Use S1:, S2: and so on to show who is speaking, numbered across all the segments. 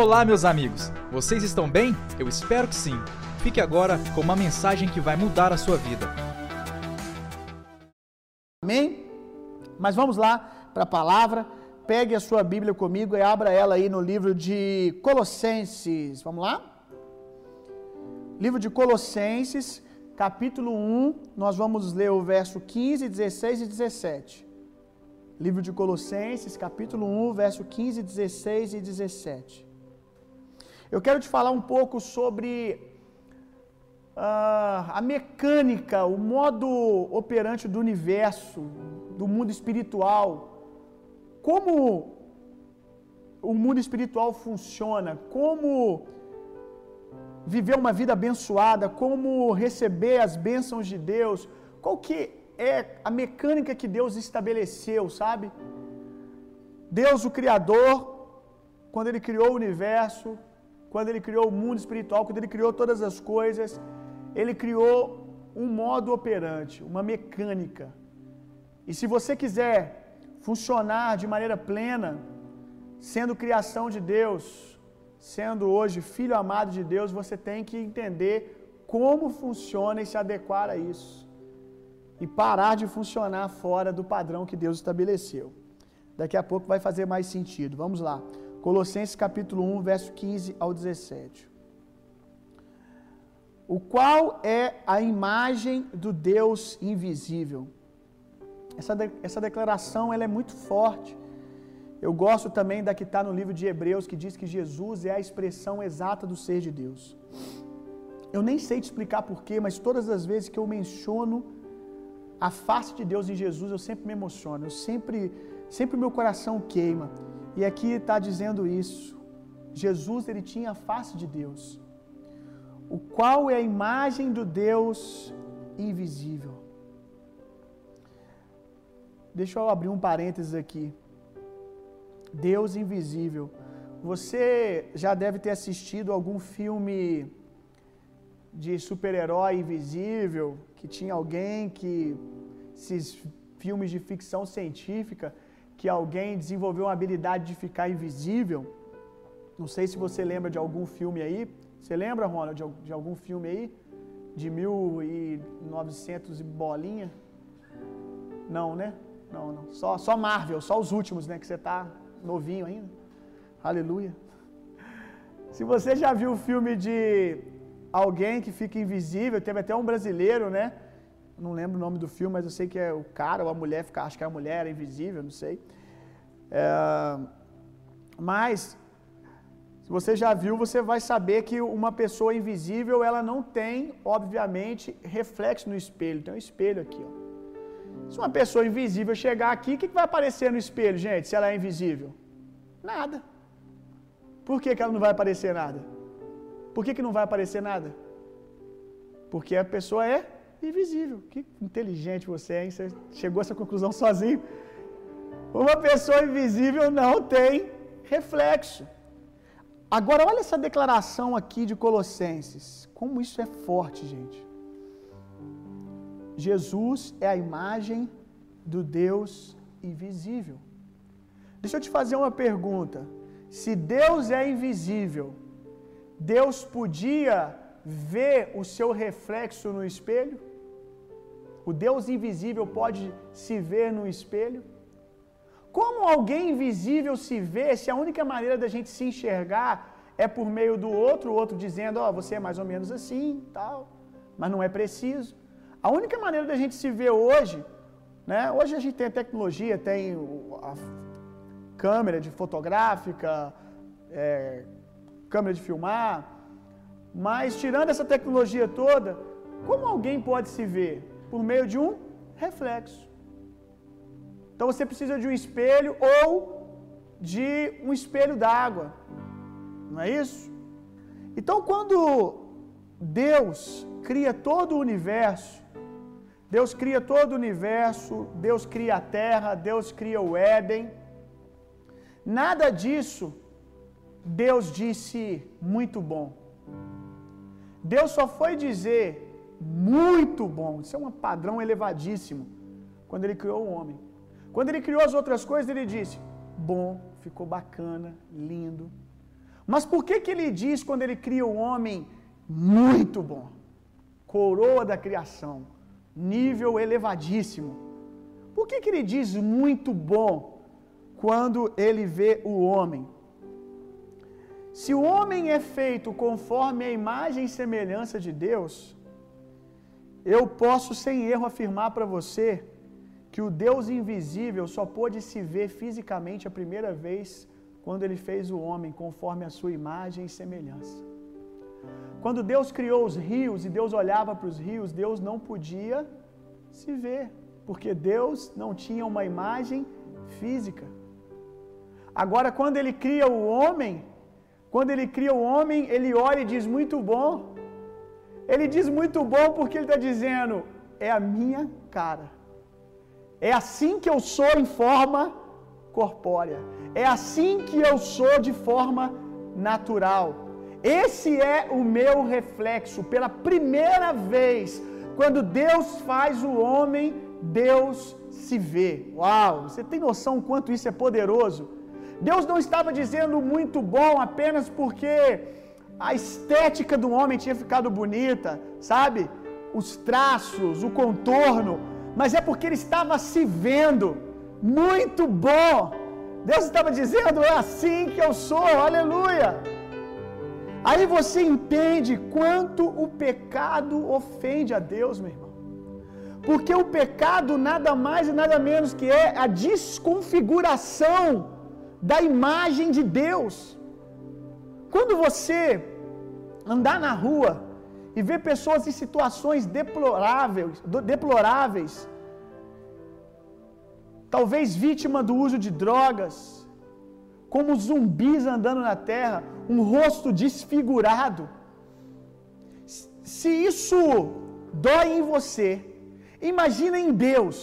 S1: Olá, meus amigos! Vocês estão bem? Eu espero que sim. Fique agora com uma mensagem que vai mudar a sua vida.
S2: Amém? Mas vamos lá para a palavra. Pegue a sua Bíblia comigo e abra ela aí no livro de Colossenses. Vamos lá? Livro de Colossenses, capítulo 1, nós vamos ler o verso 15, 16 e 17. Livro de Colossenses, capítulo 1, verso 15, 16 e 17. Eu quero te falar um pouco sobre uh, a mecânica, o modo operante do universo, do mundo espiritual. Como o mundo espiritual funciona, como viver uma vida abençoada, como receber as bênçãos de Deus, qual que é a mecânica que Deus estabeleceu, sabe? Deus, o Criador, quando Ele criou o universo, quando ele criou o mundo espiritual, quando ele criou todas as coisas, ele criou um modo operante, uma mecânica. E se você quiser funcionar de maneira plena, sendo criação de Deus, sendo hoje filho amado de Deus, você tem que entender como funciona e se adequar a isso. E parar de funcionar fora do padrão que Deus estabeleceu. Daqui a pouco vai fazer mais sentido. Vamos lá. Colossenses capítulo 1, verso 15 ao 17. O qual é a imagem do Deus invisível. Essa, de, essa declaração ela é muito forte. Eu gosto também da que está no livro de Hebreus, que diz que Jesus é a expressão exata do ser de Deus. Eu nem sei te explicar porquê, mas todas as vezes que eu menciono a face de Deus em Jesus, eu sempre me emociono, eu sempre, sempre meu coração queima. E aqui está dizendo isso. Jesus ele tinha a face de Deus, o qual é a imagem do Deus invisível. Deixa eu abrir um parênteses aqui. Deus invisível. Você já deve ter assistido algum filme de super-herói invisível, que tinha alguém que esses filmes de ficção científica que alguém desenvolveu uma habilidade de ficar invisível. Não sei se você lembra de algum filme aí. Você lembra, Ronald, de, algum filme aí? De 1900 e bolinha? Não, né? Não, não. Só, só Marvel, só os últimos, né? Que você tá novinho ainda. Aleluia. Se você já viu o filme de alguém que fica invisível, teve até um brasileiro, né? Não lembro o nome do filme, mas eu sei que é o cara ou a mulher, fica, acho que é a mulher, era invisível, não sei. É, mas, se você já viu, você vai saber que uma pessoa invisível, ela não tem, obviamente, reflexo no espelho. Tem um espelho aqui, ó. Se uma pessoa invisível chegar aqui, o que vai aparecer no espelho, gente, se ela é invisível? Nada. Por que, que ela não vai aparecer nada? Por que, que não vai aparecer nada? Porque a pessoa é invisível. Que inteligente você é, hein? Você chegou a essa conclusão sozinho. Uma pessoa invisível não tem reflexo. Agora, olha essa declaração aqui de Colossenses. Como isso é forte, gente. Jesus é a imagem do Deus invisível. Deixa eu te fazer uma pergunta. Se Deus é invisível, Deus podia ver o seu reflexo no espelho? O Deus invisível pode se ver no espelho? Como alguém invisível se vê se a única maneira da gente se enxergar é por meio do outro, o outro dizendo, ó, oh, você é mais ou menos assim, tal, mas não é preciso. A única maneira da gente se ver hoje, né? Hoje a gente tem a tecnologia, tem a câmera de fotográfica, é, câmera de filmar, mas tirando essa tecnologia toda, como alguém pode se ver? Por meio de um reflexo. Então você precisa de um espelho ou de um espelho d'água. Não é isso? Então quando Deus cria todo o universo, Deus cria todo o universo, Deus cria a terra, Deus cria o Éden. Nada disso Deus disse muito bom. Deus só foi dizer muito bom. Isso é um padrão elevadíssimo. Quando ele criou o homem. Quando ele criou as outras coisas, ele disse: bom, ficou bacana, lindo. Mas por que, que ele diz quando ele cria o homem muito bom? Coroa da criação, nível elevadíssimo. Por que, que ele diz muito bom quando ele vê o homem? Se o homem é feito conforme a imagem e semelhança de Deus, eu posso sem erro afirmar para você que o Deus invisível só pôde se ver fisicamente a primeira vez quando ele fez o homem conforme a sua imagem e semelhança. Quando Deus criou os rios e Deus olhava para os rios, Deus não podia se ver, porque Deus não tinha uma imagem física. Agora, quando ele cria o homem, quando ele cria o homem, ele olha e diz: Muito bom. Ele diz muito bom porque ele está dizendo: É a minha cara. É assim que eu sou em forma corpórea. É assim que eu sou de forma natural. Esse é o meu reflexo. Pela primeira vez, quando Deus faz o homem, Deus se vê. Uau! Você tem noção quanto isso é poderoso? Deus não estava dizendo muito bom apenas porque a estética do homem tinha ficado bonita, sabe? Os traços, o contorno, mas é porque ele estava se vendo muito bom. Deus estava dizendo: é assim que eu sou, aleluia. Aí você entende quanto o pecado ofende a Deus, meu irmão. Porque o pecado nada mais e nada menos que é a desconfiguração da imagem de Deus. Quando você andar na rua e ver pessoas em situações deploráveis, deploráveis, talvez vítima do uso de drogas, como zumbis andando na terra, um rosto desfigurado. Se isso dói em você, imagina em Deus.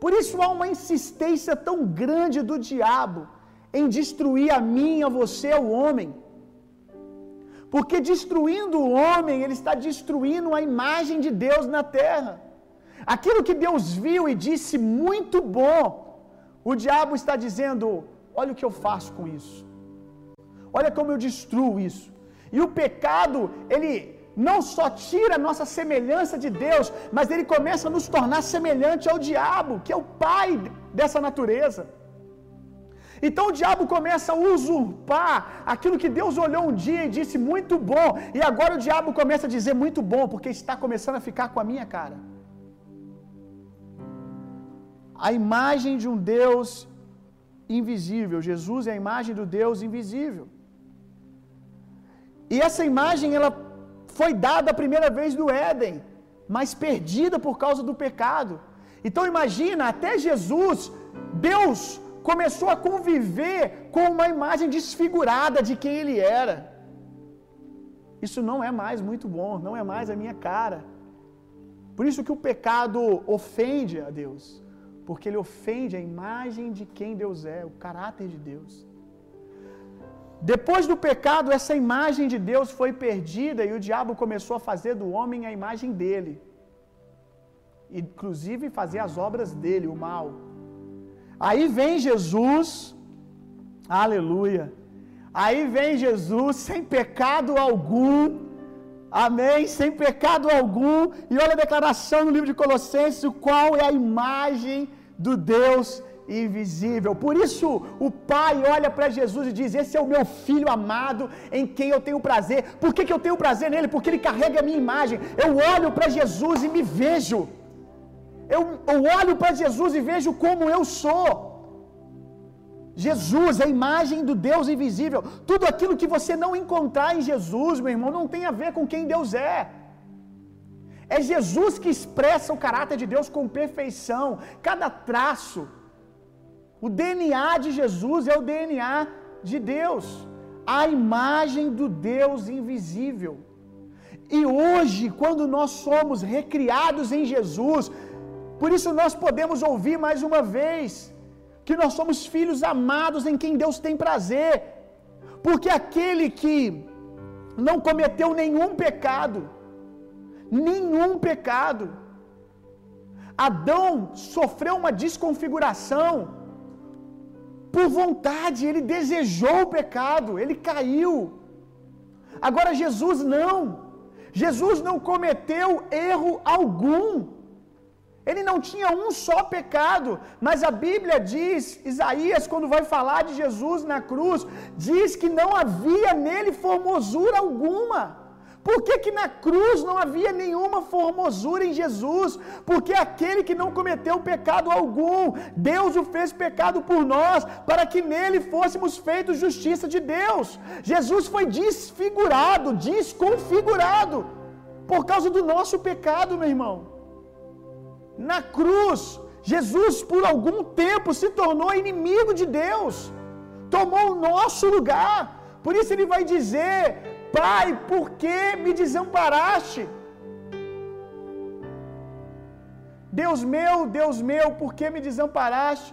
S2: Por isso há uma insistência tão grande do diabo em destruir a mim, a você, o homem. Porque destruindo o homem, ele está destruindo a imagem de Deus na terra. Aquilo que Deus viu e disse muito bom, o diabo está dizendo: olha o que eu faço com isso. Olha como eu destruo isso. E o pecado, ele não só tira a nossa semelhança de Deus, mas ele começa a nos tornar semelhante ao diabo, que é o pai dessa natureza. Então o diabo começa a usurpar aquilo que Deus olhou um dia e disse muito bom, e agora o diabo começa a dizer muito bom, porque está começando a ficar com a minha cara. A imagem de um Deus invisível, Jesus é a imagem do Deus invisível. E essa imagem ela foi dada a primeira vez no Éden, mas perdida por causa do pecado. Então imagina, até Jesus, Deus começou a conviver com uma imagem desfigurada de quem ele era. Isso não é mais muito bom, não é mais a minha cara. Por isso que o pecado ofende a Deus, porque ele ofende a imagem de quem Deus é, o caráter de Deus. Depois do pecado, essa imagem de Deus foi perdida e o diabo começou a fazer do homem a imagem dele, inclusive fazer as obras dele, o mal. Aí vem Jesus, aleluia. Aí vem Jesus sem pecado algum, amém, sem pecado algum, e olha a declaração no livro de Colossenses, o qual é a imagem do Deus invisível. Por isso o pai olha para Jesus e diz: Esse é o meu filho amado em quem eu tenho prazer. Por que, que eu tenho prazer nele? Porque ele carrega a minha imagem. Eu olho para Jesus e me vejo. Eu, eu olho para Jesus e vejo como eu sou. Jesus, a imagem do Deus invisível. Tudo aquilo que você não encontrar em Jesus, meu irmão, não tem a ver com quem Deus é. É Jesus que expressa o caráter de Deus com perfeição, cada traço. O DNA de Jesus é o DNA de Deus, a imagem do Deus invisível. E hoje, quando nós somos recriados em Jesus, por isso nós podemos ouvir mais uma vez que nós somos filhos amados em quem Deus tem prazer. Porque aquele que não cometeu nenhum pecado, nenhum pecado. Adão sofreu uma desconfiguração por vontade, ele desejou o pecado, ele caiu. Agora Jesus não. Jesus não cometeu erro algum. Ele não tinha um só pecado, mas a Bíblia diz, Isaías, quando vai falar de Jesus na cruz, diz que não havia nele formosura alguma. Por que, que na cruz não havia nenhuma formosura em Jesus? Porque aquele que não cometeu pecado algum, Deus o fez pecado por nós, para que nele fôssemos feitos justiça de Deus. Jesus foi desfigurado, desconfigurado, por causa do nosso pecado, meu irmão. Na cruz, Jesus por algum tempo se tornou inimigo de Deus, tomou o nosso lugar. Por isso ele vai dizer: Pai, por que me desamparaste? Deus meu, Deus meu, por que me desamparaste?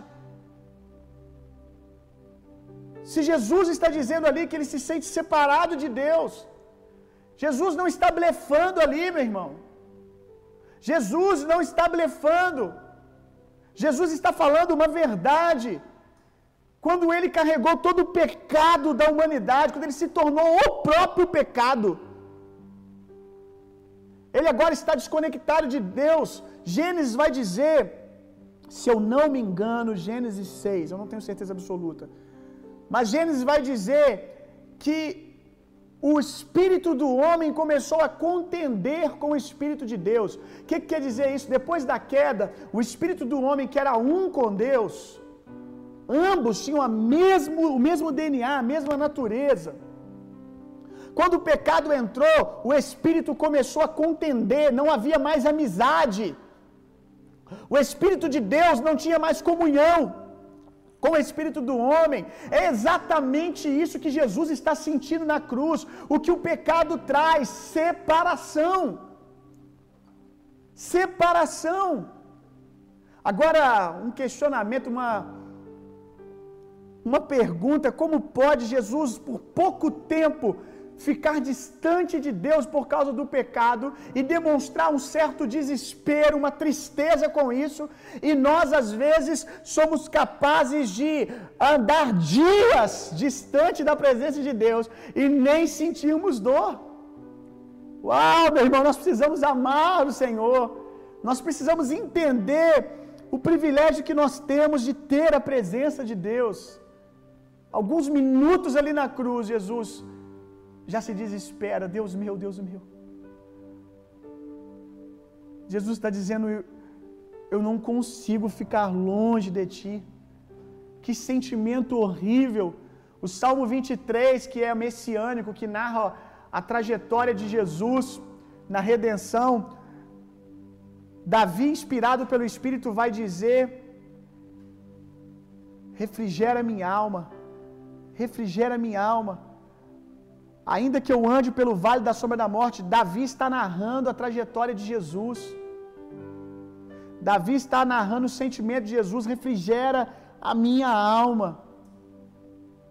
S2: Se Jesus está dizendo ali que ele se sente separado de Deus, Jesus não está blefando ali, meu irmão. Jesus não está blefando. Jesus está falando uma verdade. Quando ele carregou todo o pecado da humanidade, quando ele se tornou o próprio pecado, ele agora está desconectado de Deus. Gênesis vai dizer, se eu não me engano, Gênesis 6, eu não tenho certeza absoluta, mas Gênesis vai dizer que o espírito do homem começou a contender com o espírito de Deus. O que, que quer dizer isso? Depois da queda, o espírito do homem, que era um com Deus, ambos tinham a mesmo, o mesmo DNA, a mesma natureza. Quando o pecado entrou, o espírito começou a contender, não havia mais amizade. O espírito de Deus não tinha mais comunhão com o espírito do homem. É exatamente isso que Jesus está sentindo na cruz. O que o pecado traz: separação. Separação. Agora, um questionamento, uma uma pergunta: como pode Jesus, por pouco tempo, ficar distante de Deus por causa do pecado e demonstrar um certo desespero, uma tristeza com isso, e nós às vezes somos capazes de andar dias distante da presença de Deus e nem sentirmos dor. Uau, meu irmão, nós precisamos amar o Senhor, nós precisamos entender o privilégio que nós temos de ter a presença de Deus. Alguns minutos ali na cruz, Jesus já se desespera, Deus meu, Deus meu. Jesus está dizendo: Eu não consigo ficar longe de ti. Que sentimento horrível. O Salmo 23, que é messiânico, que narra a trajetória de Jesus na redenção. Davi, inspirado pelo Espírito, vai dizer: Refrigera minha alma, refrigera minha alma. Ainda que eu ande pelo vale da sombra da morte, Davi está narrando a trajetória de Jesus. Davi está narrando o sentimento de Jesus, refrigera a minha alma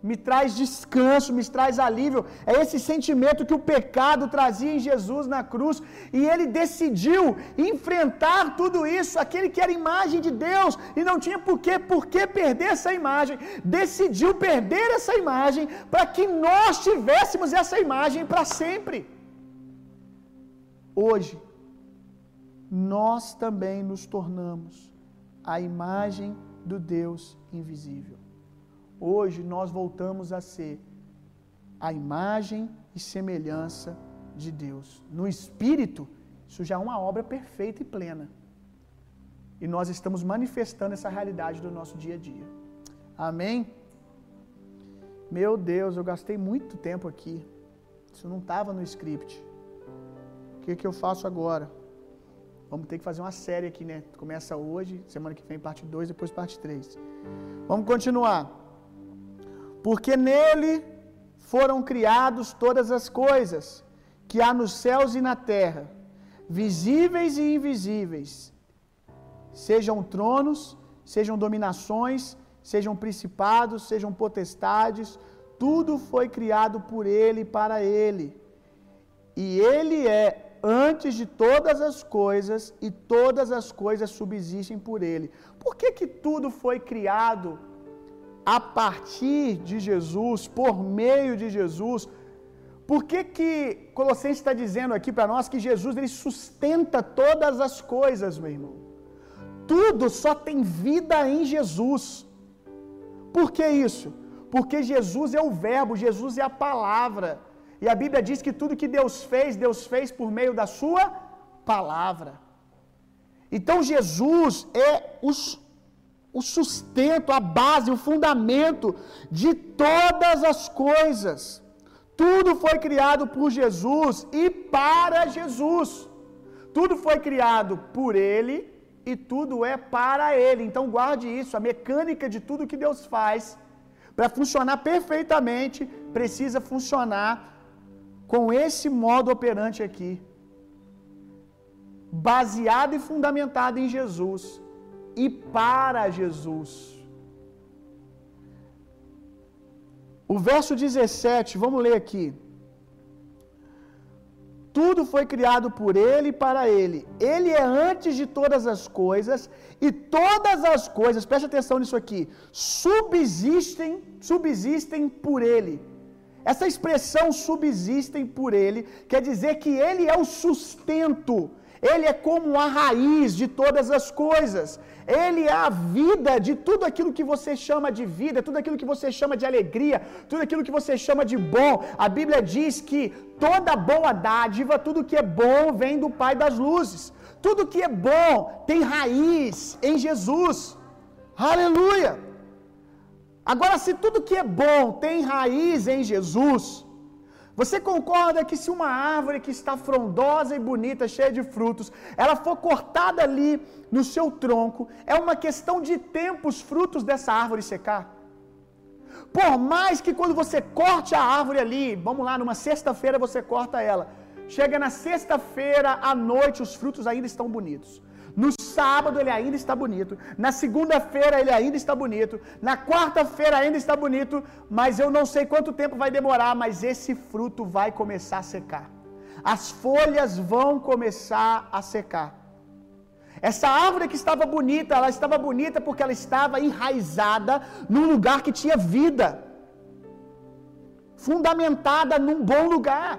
S2: me traz descanso, me traz alívio. É esse sentimento que o pecado trazia em Jesus na cruz, e ele decidiu enfrentar tudo isso, aquele que era imagem de Deus e não tinha por que, por que perder essa imagem, decidiu perder essa imagem para que nós tivéssemos essa imagem para sempre. Hoje, nós também nos tornamos a imagem do Deus invisível. Hoje nós voltamos a ser a imagem e semelhança de Deus. No espírito, isso já é uma obra perfeita e plena. E nós estamos manifestando essa realidade do nosso dia a dia. Amém? Meu Deus, eu gastei muito tempo aqui. Isso não estava no script. O que, que eu faço agora? Vamos ter que fazer uma série aqui, né? Começa hoje, semana que vem parte 2, depois parte 3. Vamos continuar porque nele foram criados todas as coisas que há nos céus e na terra, visíveis e invisíveis, sejam tronos, sejam dominações, sejam principados, sejam potestades, tudo foi criado por ele e para ele. E ele é antes de todas as coisas e todas as coisas subsistem por ele. Por que que tudo foi criado a partir de Jesus, por meio de Jesus. Por que que Colossenses está dizendo aqui para nós que Jesus ele sustenta todas as coisas, meu irmão? Tudo só tem vida em Jesus. Por que isso? Porque Jesus é o Verbo, Jesus é a palavra. E a Bíblia diz que tudo que Deus fez, Deus fez por meio da Sua palavra. Então Jesus é o, o sustento, a base, o fundamento de todas as coisas. Tudo foi criado por Jesus e para Jesus. Tudo foi criado por Ele e tudo é para Ele. Então guarde isso. A mecânica de tudo que Deus faz, para funcionar perfeitamente, precisa funcionar com esse modo operante aqui. Baseado e fundamentado em Jesus e para Jesus. O verso 17, vamos ler aqui. Tudo foi criado por Ele e para Ele. Ele é antes de todas as coisas, e todas as coisas, preste atenção nisso aqui, subsistem, subsistem por Ele. Essa expressão subsistem por Ele quer dizer que Ele é o sustento, Ele é como a raiz de todas as coisas. Ele é a vida de tudo aquilo que você chama de vida, tudo aquilo que você chama de alegria, tudo aquilo que você chama de bom. A Bíblia diz que toda boa dádiva, tudo que é bom vem do Pai das luzes. Tudo que é bom tem raiz em Jesus. Aleluia! Agora, se tudo que é bom tem raiz em Jesus, você concorda que se uma árvore que está frondosa e bonita, cheia de frutos, ela for cortada ali no seu tronco, é uma questão de tempo os frutos dessa árvore secar? Por mais que quando você corte a árvore ali, vamos lá, numa sexta-feira você corta ela, chega na sexta-feira à noite os frutos ainda estão bonitos. No sábado ele ainda está bonito. Na segunda-feira ele ainda está bonito. Na quarta-feira ainda está bonito. Mas eu não sei quanto tempo vai demorar. Mas esse fruto vai começar a secar. As folhas vão começar a secar. Essa árvore que estava bonita, ela estava bonita porque ela estava enraizada num lugar que tinha vida, fundamentada num bom lugar.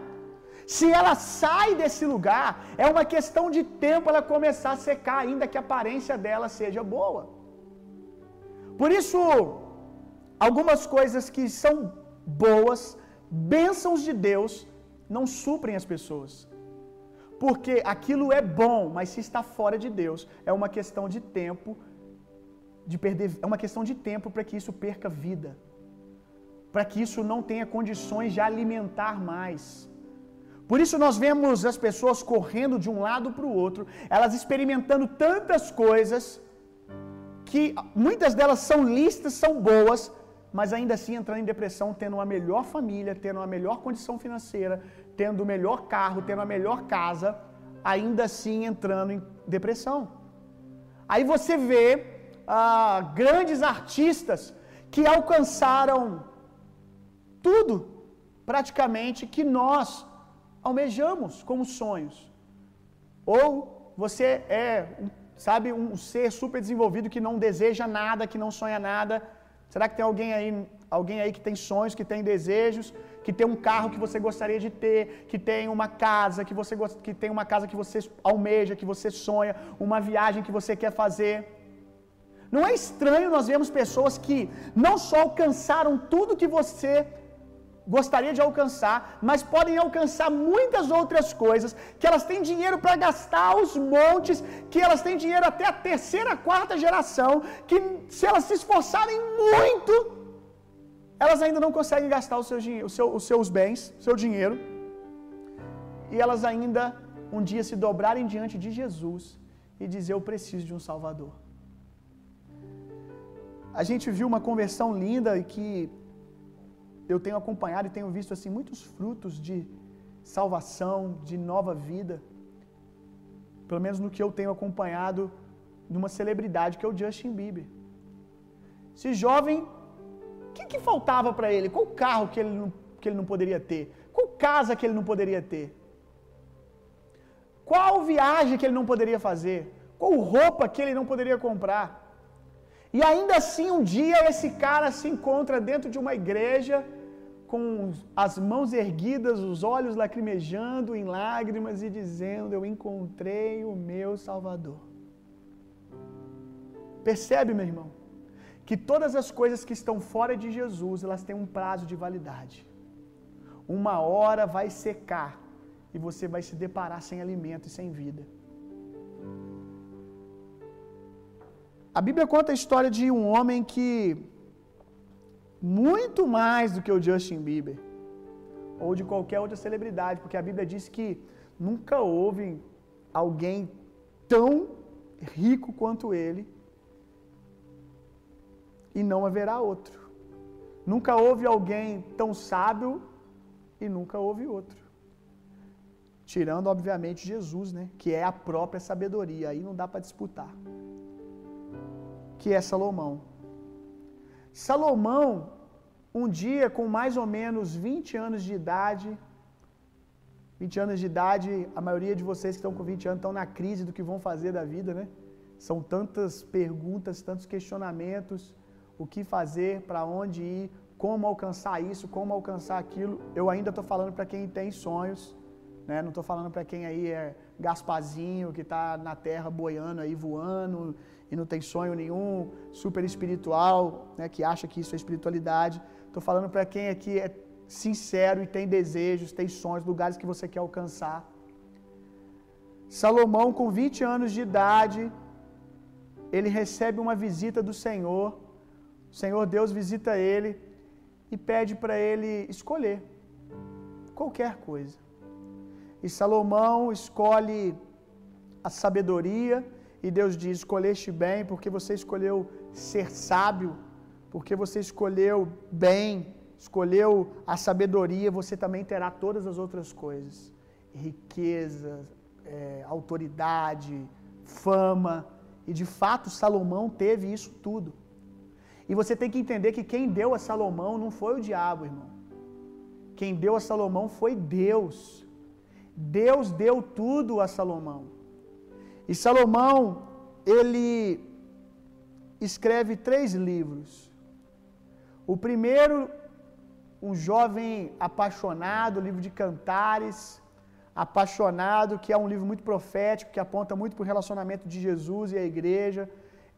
S2: Se ela sai desse lugar, é uma questão de tempo ela começar a secar, ainda que a aparência dela seja boa. Por isso, algumas coisas que são boas, bênçãos de Deus, não suprem as pessoas. Porque aquilo é bom, mas se está fora de Deus, é uma questão de tempo de perder, é uma questão de tempo para que isso perca vida. Para que isso não tenha condições de alimentar mais. Por isso nós vemos as pessoas correndo de um lado para o outro, elas experimentando tantas coisas que muitas delas são listas, são boas, mas ainda assim entrando em depressão, tendo uma melhor família, tendo uma melhor condição financeira, tendo o melhor carro, tendo a melhor casa, ainda assim entrando em depressão. Aí você vê ah, grandes artistas que alcançaram tudo, praticamente, que nós almejamos como sonhos. Ou você é, sabe, um ser super desenvolvido que não deseja nada, que não sonha nada. Será que tem alguém aí, alguém aí que tem sonhos, que tem desejos, que tem um carro que você gostaria de ter, que tem uma casa que você que tem uma casa que você almeja, que você sonha, uma viagem que você quer fazer? Não é estranho nós vemos pessoas que não só alcançaram tudo que você gostaria de alcançar, mas podem alcançar muitas outras coisas, que elas têm dinheiro para gastar aos montes, que elas têm dinheiro até a terceira, quarta geração, que se elas se esforçarem muito, elas ainda não conseguem gastar o seu, o seu, os seus bens, seu dinheiro, e elas ainda um dia se dobrarem diante de Jesus e dizer: Eu preciso de um Salvador. A gente viu uma conversão linda que eu tenho acompanhado e tenho visto assim muitos frutos de salvação, de nova vida. Pelo menos no que eu tenho acompanhado numa celebridade que é o Justin Bieber. Esse jovem, o que, que faltava para ele? Qual carro que ele, não, que ele não poderia ter? Qual casa que ele não poderia ter? Qual viagem que ele não poderia fazer? Qual roupa que ele não poderia comprar? E ainda assim, um dia esse cara se encontra dentro de uma igreja com as mãos erguidas, os olhos lacrimejando em lágrimas e dizendo: Eu encontrei o meu Salvador. Percebe, meu irmão, que todas as coisas que estão fora de Jesus, elas têm um prazo de validade. Uma hora vai secar e você vai se deparar sem alimento e sem vida. A Bíblia conta a história de um homem que, muito mais do que o Justin Bieber, ou de qualquer outra celebridade, porque a Bíblia diz que nunca houve alguém tão rico quanto ele, e não haverá outro. Nunca houve alguém tão sábio e nunca houve outro. Tirando, obviamente, Jesus, né? Que é a própria sabedoria. Aí não dá para disputar que é Salomão. Salomão, um dia com mais ou menos 20 anos de idade, 20 anos de idade, a maioria de vocês que estão com 20 anos estão na crise do que vão fazer da vida, né? São tantas perguntas, tantos questionamentos, o que fazer, para onde ir, como alcançar isso, como alcançar aquilo. Eu ainda estou falando para quem tem sonhos, né? Não estou falando para quem aí é Gaspazinho, que está na terra boiando aí, voando, e não tem sonho nenhum, super espiritual, né, que acha que isso é espiritualidade. Estou falando para quem aqui é sincero e tem desejos, tem sonhos, lugares que você quer alcançar. Salomão, com 20 anos de idade, ele recebe uma visita do Senhor. O Senhor Deus visita ele e pede para ele escolher qualquer coisa. E Salomão escolhe a sabedoria e Deus diz: Escolheste bem, porque você escolheu ser sábio, porque você escolheu bem, escolheu a sabedoria, você também terá todas as outras coisas: riqueza, é, autoridade, fama. E de fato, Salomão teve isso tudo. E você tem que entender que quem deu a Salomão não foi o diabo, irmão. Quem deu a Salomão foi Deus. Deus deu tudo a Salomão. E Salomão, ele escreve três livros. O primeiro, um jovem apaixonado, livro de cantares, apaixonado, que é um livro muito profético, que aponta muito para o relacionamento de Jesus e a igreja.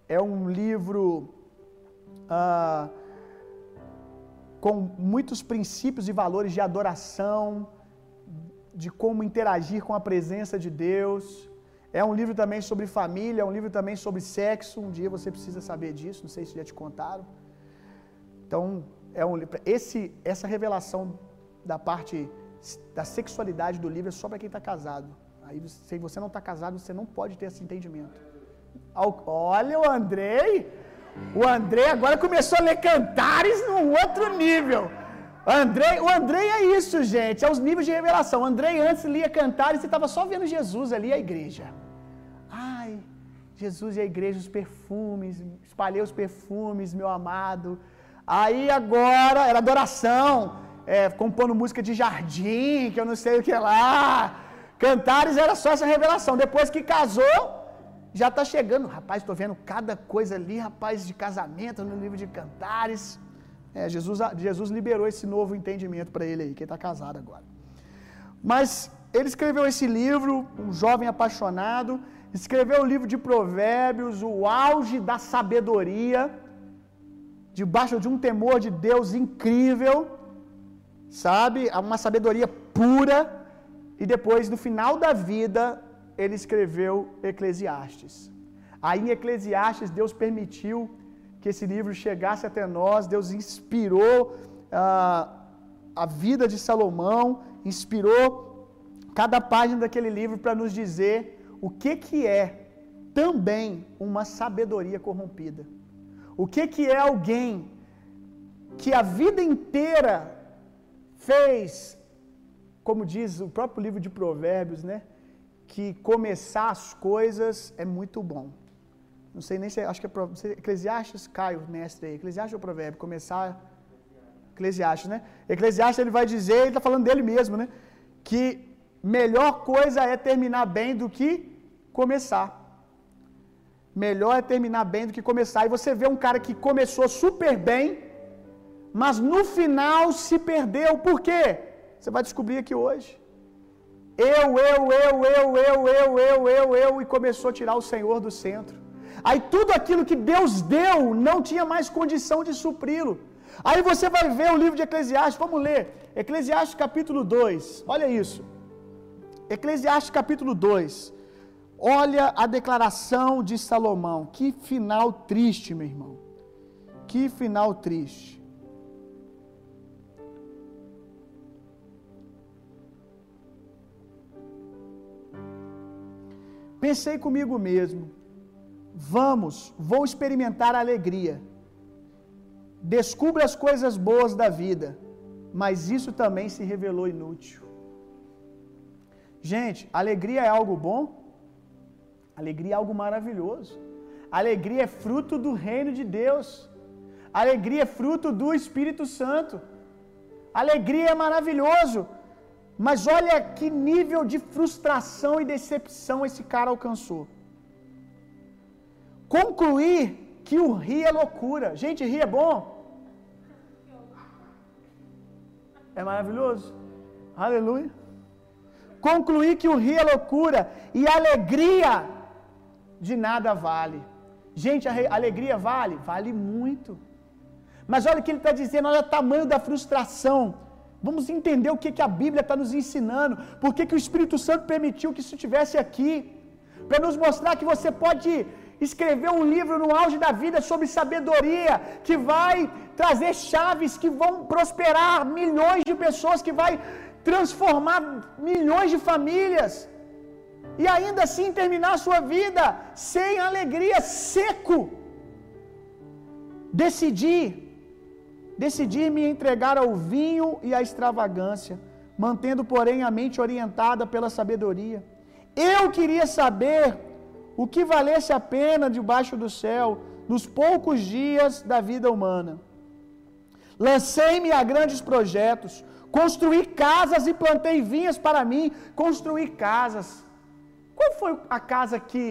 S2: É um livro ah, com muitos princípios e valores de adoração, de como interagir com a presença de Deus. É um livro também sobre família, é um livro também sobre sexo. Um dia você precisa saber disso, não sei se já te contaram. Então, é um esse essa revelação da parte da sexualidade do livro é só para quem está casado. Aí, se você não está casado, você não pode ter esse entendimento. Olha o Andrei, o Andrei agora começou a ler cantares num outro nível. Andrei, o Andrei é isso, gente, é os níveis de revelação. O Andrei antes lia cantares e estava só vendo Jesus ali a igreja. Jesus e a igreja, os perfumes, espalhei os perfumes, meu amado. Aí agora era adoração, é, compondo música de jardim, que eu não sei o que lá. Cantares era só essa revelação. Depois que casou, já está chegando. Rapaz, estou vendo cada coisa ali, rapaz, de casamento no livro de Cantares. É, Jesus, Jesus liberou esse novo entendimento para ele aí, que está casado agora. Mas ele escreveu esse livro, um jovem apaixonado escreveu o livro de Provérbios, o auge da sabedoria, debaixo de um temor de Deus incrível, sabe? Uma sabedoria pura, e depois, no final da vida, ele escreveu Eclesiastes. Aí em Eclesiastes, Deus permitiu que esse livro chegasse até nós, Deus inspirou uh, a vida de Salomão, inspirou cada página daquele livro para nos dizer o que que é também uma sabedoria corrompida? O que que é alguém que a vida inteira fez, como diz o próprio livro de Provérbios, né, que começar as coisas é muito bom. Não sei nem se acho que é Eclesiastes, Caio, mestre aí, Eclesiastes ou Provérbio, começar Eclesiastes, né? Eclesiastes ele vai dizer, ele está falando dele mesmo, né? Que melhor coisa é terminar bem do que começar. Melhor é terminar bem do que começar. E você vê um cara que começou super bem, mas no final se perdeu. Por quê? Você vai descobrir aqui hoje. Eu, eu, eu, eu, eu, eu, eu, eu, eu, e começou a tirar o Senhor do centro. Aí tudo aquilo que Deus deu não tinha mais condição de supri-lo. Aí você vai ver o livro de Eclesiastes, vamos ler. Eclesiastes capítulo 2, olha isso. Eclesiastes capítulo 2. Olha a declaração de Salomão. Que final triste, meu irmão. Que final triste. Pensei comigo mesmo. Vamos, vou experimentar a alegria. Descubra as coisas boas da vida, mas isso também se revelou inútil. Gente, alegria é algo bom? Alegria é algo maravilhoso. Alegria é fruto do reino de Deus. Alegria é fruto do Espírito Santo. Alegria é maravilhoso. Mas olha que nível de frustração e decepção esse cara alcançou. Concluir que o rir é loucura. Gente, rir é bom. É maravilhoso. Aleluia. Concluir que o rir é loucura e alegria de nada vale. Gente, a alegria vale? Vale muito. Mas olha o que ele está dizendo, olha o tamanho da frustração. Vamos entender o que, que a Bíblia está nos ensinando. Por que, que o Espírito Santo permitiu que isso estivesse aqui? Para nos mostrar que você pode escrever um livro no auge da vida sobre sabedoria, que vai trazer chaves que vão prosperar milhões de pessoas, que vai transformar milhões de famílias. E ainda assim terminar a sua vida sem alegria, seco. Decidir, decidir me entregar ao vinho e à extravagância, mantendo, porém, a mente orientada pela sabedoria. Eu queria saber o que valesse a pena debaixo do céu, nos poucos dias da vida humana. Lancei-me a grandes projetos, construí casas e plantei vinhas para mim, construí casas. Qual foi a casa que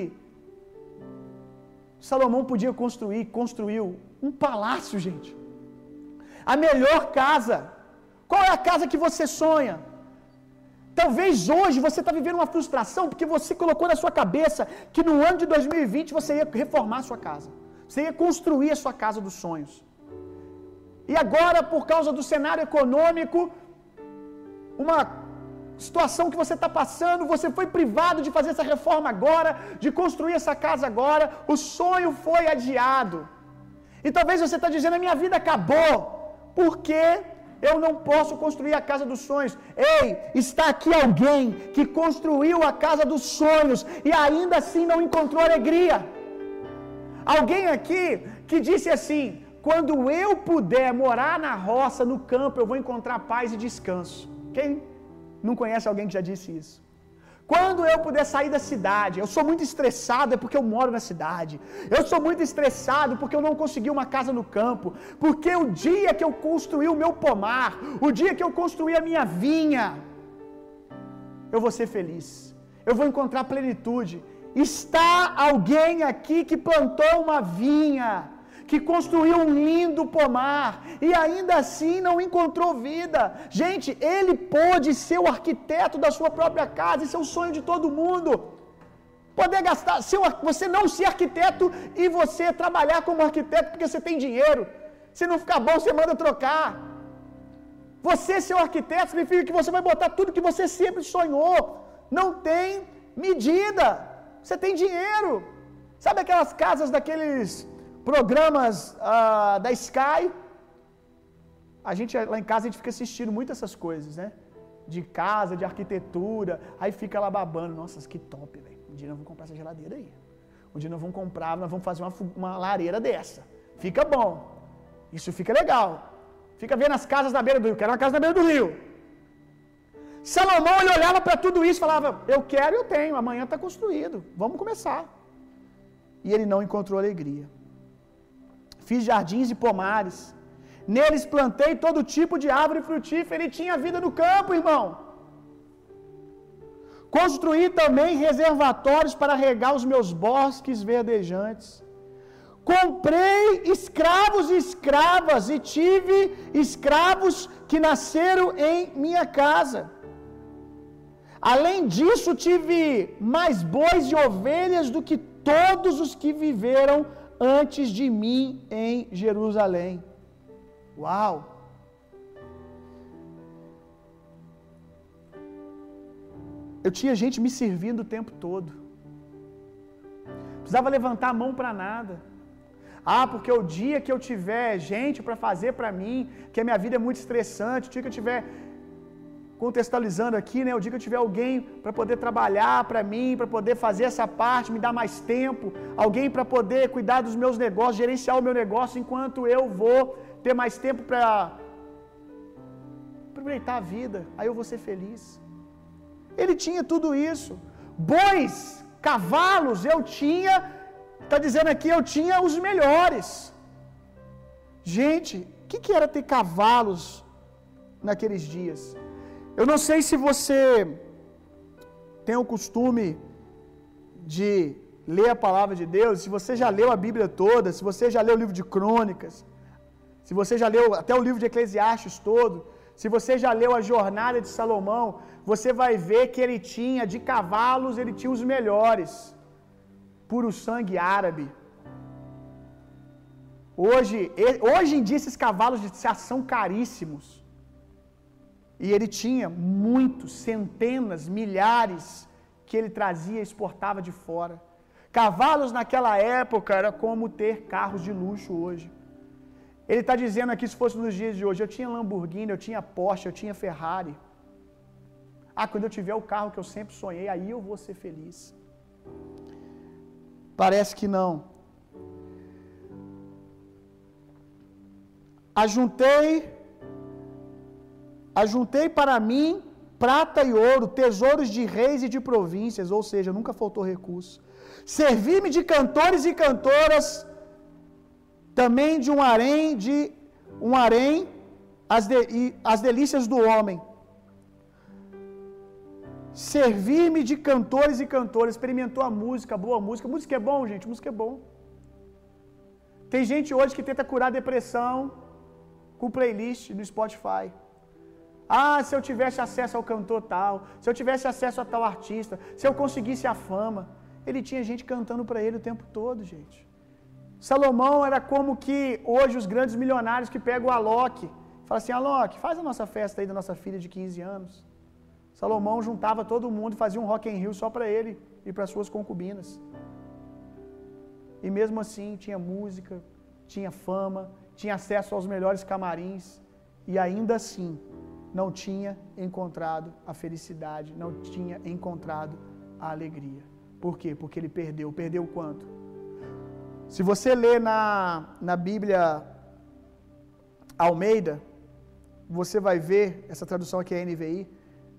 S2: Salomão podia construir? Construiu um palácio, gente. A melhor casa. Qual é a casa que você sonha? Talvez hoje você está vivendo uma frustração porque você colocou na sua cabeça que no ano de 2020 você ia reformar a sua casa. Você ia construir a sua casa dos sonhos. E agora, por causa do cenário econômico, uma situação que você está passando, você foi privado de fazer essa reforma agora, de construir essa casa agora, o sonho foi adiado. E talvez você está dizendo: a minha vida acabou, porque eu não posso construir a casa dos sonhos. Ei, está aqui alguém que construiu a casa dos sonhos e ainda assim não encontrou alegria. Alguém aqui que disse assim: quando eu puder morar na roça, no campo, eu vou encontrar paz e descanso. Quem não conhece alguém que já disse isso? Quando eu puder sair da cidade, eu sou muito estressado é porque eu moro na cidade. Eu sou muito estressado porque eu não consegui uma casa no campo. Porque o dia que eu construir o meu pomar, o dia que eu construir a minha vinha, eu vou ser feliz. Eu vou encontrar plenitude. Está alguém aqui que plantou uma vinha que construiu um lindo pomar e ainda assim não encontrou vida. Gente, ele pôde ser o arquiteto da sua própria casa, esse é o sonho de todo mundo. Poder gastar, ser, você não ser arquiteto e você trabalhar como arquiteto porque você tem dinheiro. Se não ficar bom, você manda trocar. Você ser arquiteto significa que você vai botar tudo que você sempre sonhou. Não tem medida. Você tem dinheiro. Sabe aquelas casas daqueles programas uh, da Sky. A gente lá em casa a gente fica assistindo muito essas coisas, né? De casa, de arquitetura. Aí fica lá babando. Nossa, que top, velho. Um dia nós vamos comprar essa geladeira aí. Um dia nós vamos comprar, nós vamos fazer uma, uma lareira dessa. Fica bom. Isso fica legal. Fica vendo as casas na beira do rio. Quero uma casa na beira do rio. Salomão ele olhava para tudo isso e falava: Eu quero, eu tenho. Amanhã está construído. Vamos começar. E ele não encontrou alegria. Fiz jardins e pomares. Neles plantei todo tipo de árvore frutífera. Ele tinha vida no campo, irmão. Construí também reservatórios para regar os meus bosques verdejantes. Comprei escravos e escravas e tive escravos que nasceram em minha casa. Além disso, tive mais bois e ovelhas do que todos os que viveram antes de mim em Jerusalém. Uau! Eu tinha gente me servindo o tempo todo. Precisava levantar a mão para nada. Ah, porque o dia que eu tiver gente para fazer para mim, que a minha vida é muito estressante, o dia que eu tiver contextualizando aqui, né, o dia que eu tiver alguém para poder trabalhar para mim, para poder fazer essa parte, me dar mais tempo, alguém para poder cuidar dos meus negócios, gerenciar o meu negócio enquanto eu vou ter mais tempo para aproveitar a vida, aí eu vou ser feliz. Ele tinha tudo isso. Bois, cavalos, eu tinha, está dizendo aqui, eu tinha os melhores. Gente, o que, que era ter cavalos naqueles dias? Eu não sei se você tem o costume de ler a palavra de Deus, se você já leu a Bíblia toda, se você já leu o livro de Crônicas, se você já leu até o livro de Eclesiastes todo, se você já leu a jornada de Salomão, você vai ver que ele tinha de cavalos, ele tinha os melhores. Puro sangue árabe. Hoje, hoje em dia esses cavalos de são caríssimos. E ele tinha muitos, centenas, milhares que ele trazia e exportava de fora. Cavalos naquela época era como ter carros de luxo hoje. Ele está dizendo aqui, se fosse nos dias de hoje, eu tinha Lamborghini, eu tinha Porsche, eu tinha Ferrari. Ah, quando eu tiver o carro que eu sempre sonhei, aí eu vou ser feliz. Parece que não. Ajuntei Ajuntei para mim prata e ouro, tesouros de reis e de províncias, ou seja, nunca faltou recurso. Servi-me de cantores e cantoras, também de um harém, de um harém, as, de, e, as delícias do homem. Servir-me de cantores e cantoras, experimentou a música, boa música. Música é bom, gente, música é bom. Tem gente hoje que tenta curar depressão com playlist no Spotify. Ah, se eu tivesse acesso ao cantor tal, se eu tivesse acesso a tal artista, se eu conseguisse a fama. Ele tinha gente cantando para ele o tempo todo, gente. Salomão era como que hoje os grandes milionários que pegam o Alok, fala assim: Alok, faz a nossa festa aí da nossa filha de 15 anos. Salomão juntava todo mundo fazia um rock in rio só para ele e para suas concubinas. E mesmo assim tinha música, tinha fama, tinha acesso aos melhores camarins e ainda assim não tinha encontrado a felicidade, não tinha encontrado a alegria. Por quê? Porque ele perdeu. Perdeu quanto? Se você ler na, na Bíblia Almeida, você vai ver, essa tradução aqui é NVI,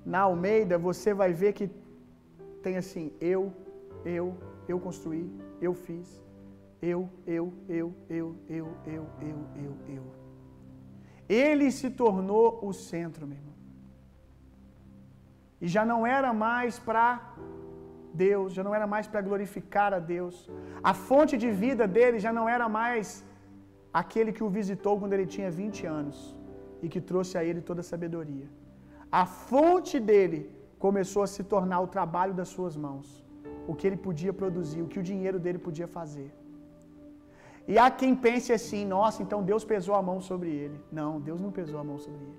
S2: na Almeida você vai ver que tem assim, eu, eu, eu construí, eu fiz, eu, eu, eu, eu, eu, eu, eu, eu, eu. Ele se tornou o centro, meu irmão. E já não era mais para Deus, já não era mais para glorificar a Deus. A fonte de vida dele já não era mais aquele que o visitou quando ele tinha 20 anos e que trouxe a ele toda a sabedoria. A fonte dele começou a se tornar o trabalho das suas mãos, o que ele podia produzir, o que o dinheiro dele podia fazer. E há quem pense assim: nossa, então Deus pesou a mão sobre ele. Não, Deus não pesou a mão sobre ele.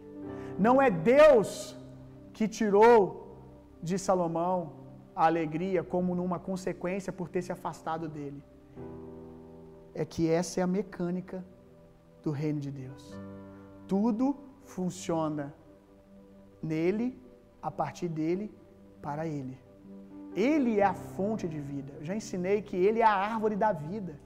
S2: Não é Deus que tirou de Salomão a alegria como numa consequência por ter se afastado dele. É que essa é a mecânica do reino de Deus. Tudo funciona nele, a partir dele, para ele. Ele é a fonte de vida. Eu já ensinei que ele é a árvore da vida.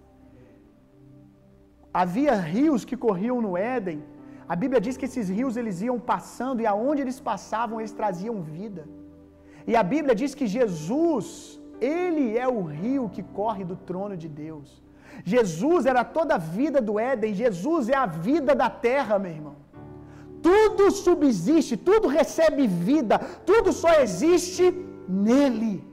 S2: Havia rios que corriam no Éden. A Bíblia diz que esses rios eles iam passando e aonde eles passavam eles traziam vida. E a Bíblia diz que Jesus, ele é o rio que corre do trono de Deus. Jesus era toda a vida do Éden, Jesus é a vida da terra, meu irmão. Tudo subsiste, tudo recebe vida, tudo só existe nele.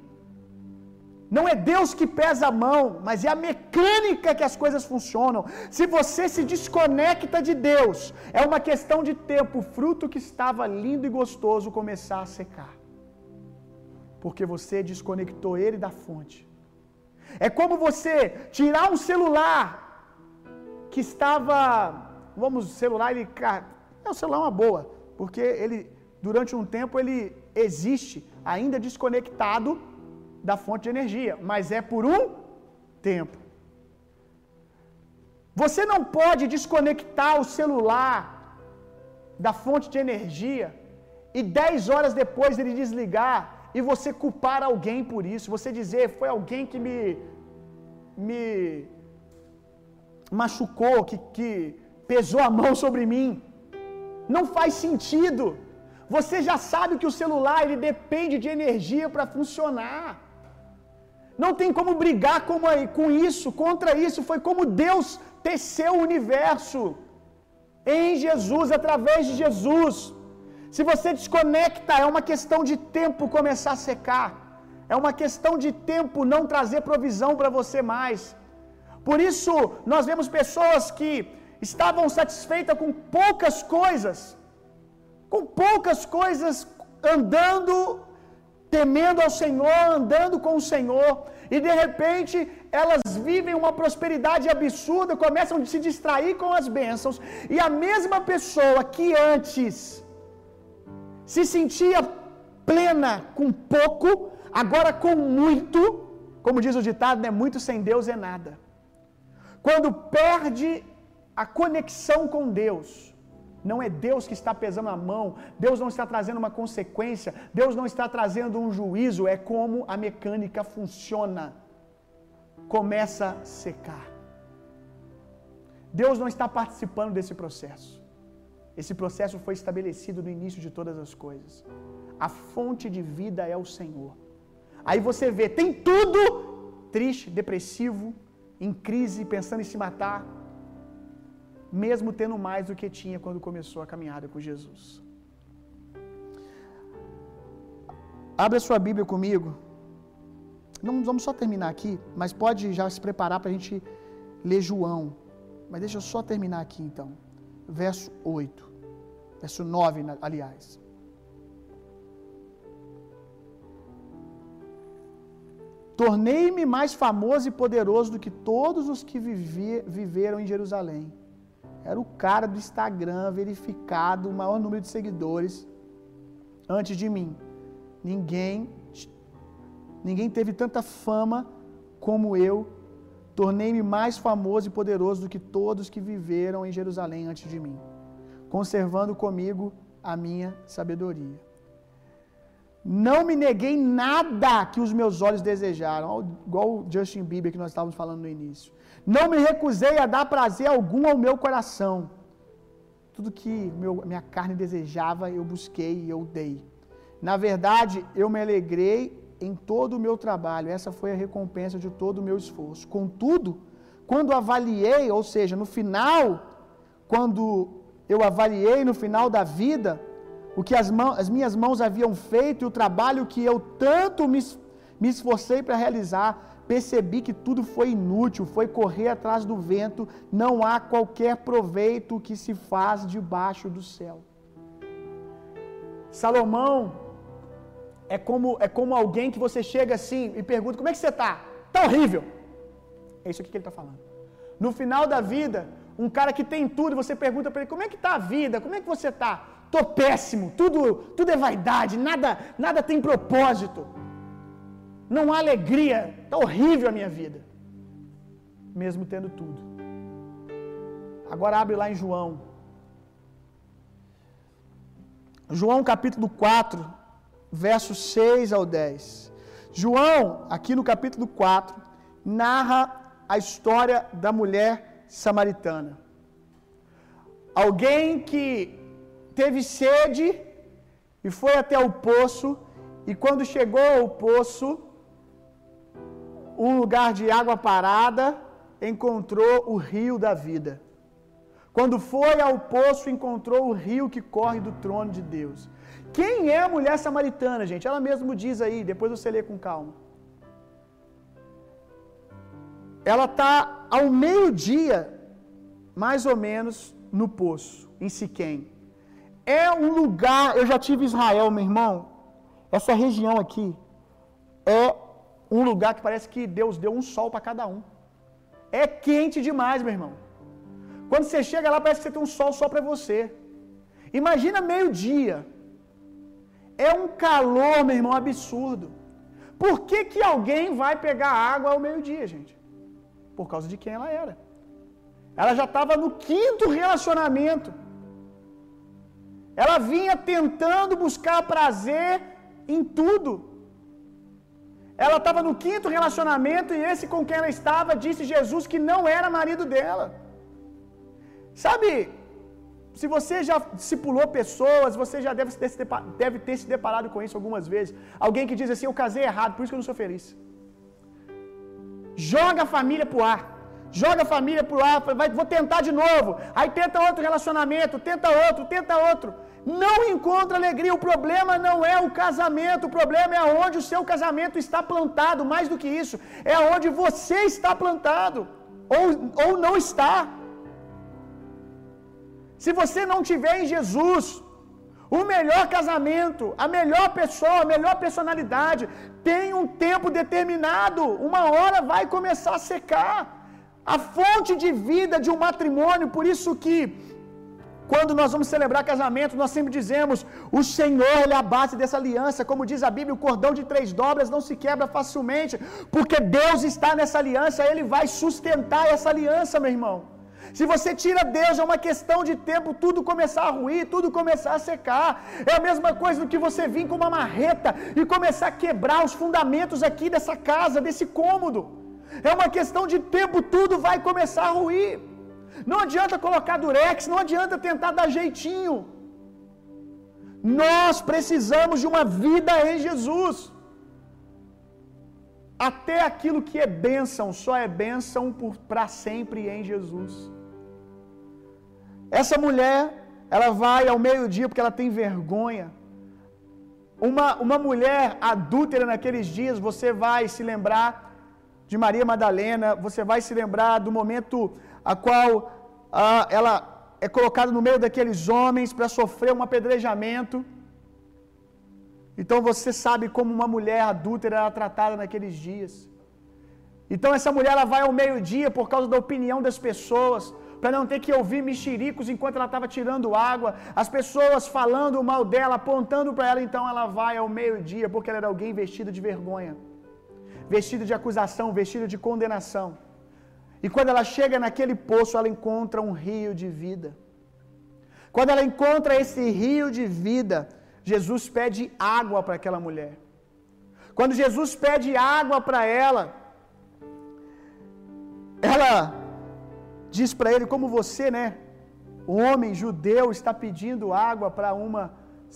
S2: Não é Deus que pesa a mão, mas é a mecânica que as coisas funcionam. Se você se desconecta de Deus, é uma questão de tempo o fruto que estava lindo e gostoso começar a secar. Porque você desconectou ele da fonte. É como você tirar um celular que estava, vamos, celular ele, é o celular é uma boa, porque ele durante um tempo ele existe ainda desconectado da fonte de energia, mas é por um tempo. Você não pode desconectar o celular da fonte de energia e dez horas depois ele desligar e você culpar alguém por isso, você dizer foi alguém que me me machucou, que, que pesou a mão sobre mim. Não faz sentido. Você já sabe que o celular ele depende de energia para funcionar. Não tem como brigar com, isso, contra isso. Foi como Deus teceu o universo em Jesus, através de Jesus. Se você desconecta, é uma questão de tempo começar a secar. É uma questão de tempo não trazer provisão para você mais. Por isso, nós vemos pessoas que estavam satisfeitas com poucas coisas, com poucas coisas, andando, temendo ao Senhor, andando com o Senhor, e de repente elas vivem uma prosperidade absurda, começam a se distrair com as bênçãos, e a mesma pessoa que antes se sentia plena com pouco, agora com muito, como diz o ditado, né? muito sem Deus é nada. Quando perde a conexão com Deus, não é Deus que está pesando a mão, Deus não está trazendo uma consequência, Deus não está trazendo um juízo, é como a mecânica funciona. Começa a secar. Deus não está participando desse processo. Esse processo foi estabelecido no início de todas as coisas. A fonte de vida é o Senhor. Aí você vê, tem tudo triste, depressivo, em crise, pensando em se matar, mesmo tendo mais do que tinha quando começou a caminhada com Jesus. Abra sua Bíblia comigo. Não vamos só terminar aqui, mas pode já se preparar para a gente ler João. Mas deixa eu só terminar aqui então. Verso 8. Verso 9, aliás. Tornei-me mais famoso e poderoso do que todos os que viveram em Jerusalém. Era o cara do Instagram verificado, o maior número de seguidores antes de mim. Ninguém ninguém teve tanta fama como eu. Tornei-me mais famoso e poderoso do que todos que viveram em Jerusalém antes de mim, conservando comigo a minha sabedoria. Não me neguei nada que os meus olhos desejaram, igual o Justin Bieber que nós estávamos falando no início. Não me recusei a dar prazer algum ao meu coração. Tudo que meu, minha carne desejava, eu busquei e eu dei. Na verdade, eu me alegrei em todo o meu trabalho. Essa foi a recompensa de todo o meu esforço. Contudo, quando avaliei, ou seja, no final, quando eu avaliei no final da vida, o que as, mãos, as minhas mãos haviam feito e o trabalho que eu tanto me, me esforcei para realizar, percebi que tudo foi inútil, foi correr atrás do vento, não há qualquer proveito que se faz debaixo do céu. Salomão é como, é como alguém que você chega assim e pergunta: como é que você está? Está horrível. É isso aqui que ele está falando. No final da vida, um cara que tem tudo, você pergunta para ele: como é que está a vida? Como é que você está? Tô péssimo, tudo, tudo é vaidade, nada, nada tem propósito. Não há alegria, tá horrível a minha vida. Mesmo tendo tudo. Agora abre lá em João. João capítulo 4, versos 6 ao 10. João, aqui no capítulo 4, narra a história da mulher samaritana. Alguém que teve sede e foi até o poço, e quando chegou ao poço, um lugar de água parada, encontrou o rio da vida. Quando foi ao poço, encontrou o rio que corre do trono de Deus. Quem é a mulher samaritana, gente? Ela mesmo diz aí, depois você lê com calma. Ela está ao meio-dia, mais ou menos, no poço, em Siquém. É um lugar, eu já tive Israel, meu irmão. Essa região aqui é um lugar que parece que Deus deu um sol para cada um. É quente demais, meu irmão. Quando você chega lá, parece que você tem um sol só para você. Imagina meio-dia. É um calor, meu irmão, absurdo. Por que, que alguém vai pegar água ao meio-dia, gente? Por causa de quem ela era. Ela já estava no quinto relacionamento. Ela vinha tentando buscar prazer em tudo. Ela estava no quinto relacionamento e esse com quem ela estava disse Jesus que não era marido dela. Sabe, se você já discipulou pessoas, você já deve ter, deve ter se deparado com isso algumas vezes. Alguém que diz assim: Eu casei errado, por isso que eu não sou feliz. Joga a família pro ar. Joga a família pro ar, vai, vou tentar de novo. Aí tenta outro relacionamento, tenta outro, tenta outro. Não encontra alegria. O problema não é o casamento, o problema é aonde o seu casamento está plantado. Mais do que isso, é aonde você está plantado ou, ou não está. Se você não tiver em Jesus, o melhor casamento, a melhor pessoa, a melhor personalidade, tem um tempo determinado. Uma hora vai começar a secar. A fonte de vida de um matrimônio, por isso que quando nós vamos celebrar casamento, nós sempre dizemos: o Senhor é a base dessa aliança. Como diz a Bíblia, o cordão de três dobras não se quebra facilmente, porque Deus está nessa aliança, ele vai sustentar essa aliança, meu irmão. Se você tira Deus, é uma questão de tempo tudo começar a ruir, tudo começar a secar. É a mesma coisa do que você vir com uma marreta e começar a quebrar os fundamentos aqui dessa casa, desse cômodo. É uma questão de tempo, tudo vai começar a ruir. Não adianta colocar durex, não adianta tentar dar jeitinho. Nós precisamos de uma vida em Jesus. Até aquilo que é bênção, só é bênção para sempre em Jesus. Essa mulher, ela vai ao meio-dia porque ela tem vergonha. Uma, uma mulher adúltera naqueles dias, você vai se lembrar de Maria Madalena, você vai se lembrar do momento a qual ah, ela é colocada no meio daqueles homens para sofrer um apedrejamento. Então você sabe como uma mulher adúltera era tratada naqueles dias. Então essa mulher ela vai ao meio-dia por causa da opinião das pessoas, para não ter que ouvir mexericos enquanto ela estava tirando água, as pessoas falando mal dela, apontando para ela, então ela vai ao meio-dia porque ela era alguém vestida de vergonha, vestida de acusação, vestida de condenação. E quando ela chega naquele poço, ela encontra um rio de vida. Quando ela encontra esse rio de vida, Jesus pede água para aquela mulher. Quando Jesus pede água para ela, ela diz para ele, como você, né? O homem judeu está pedindo água para uma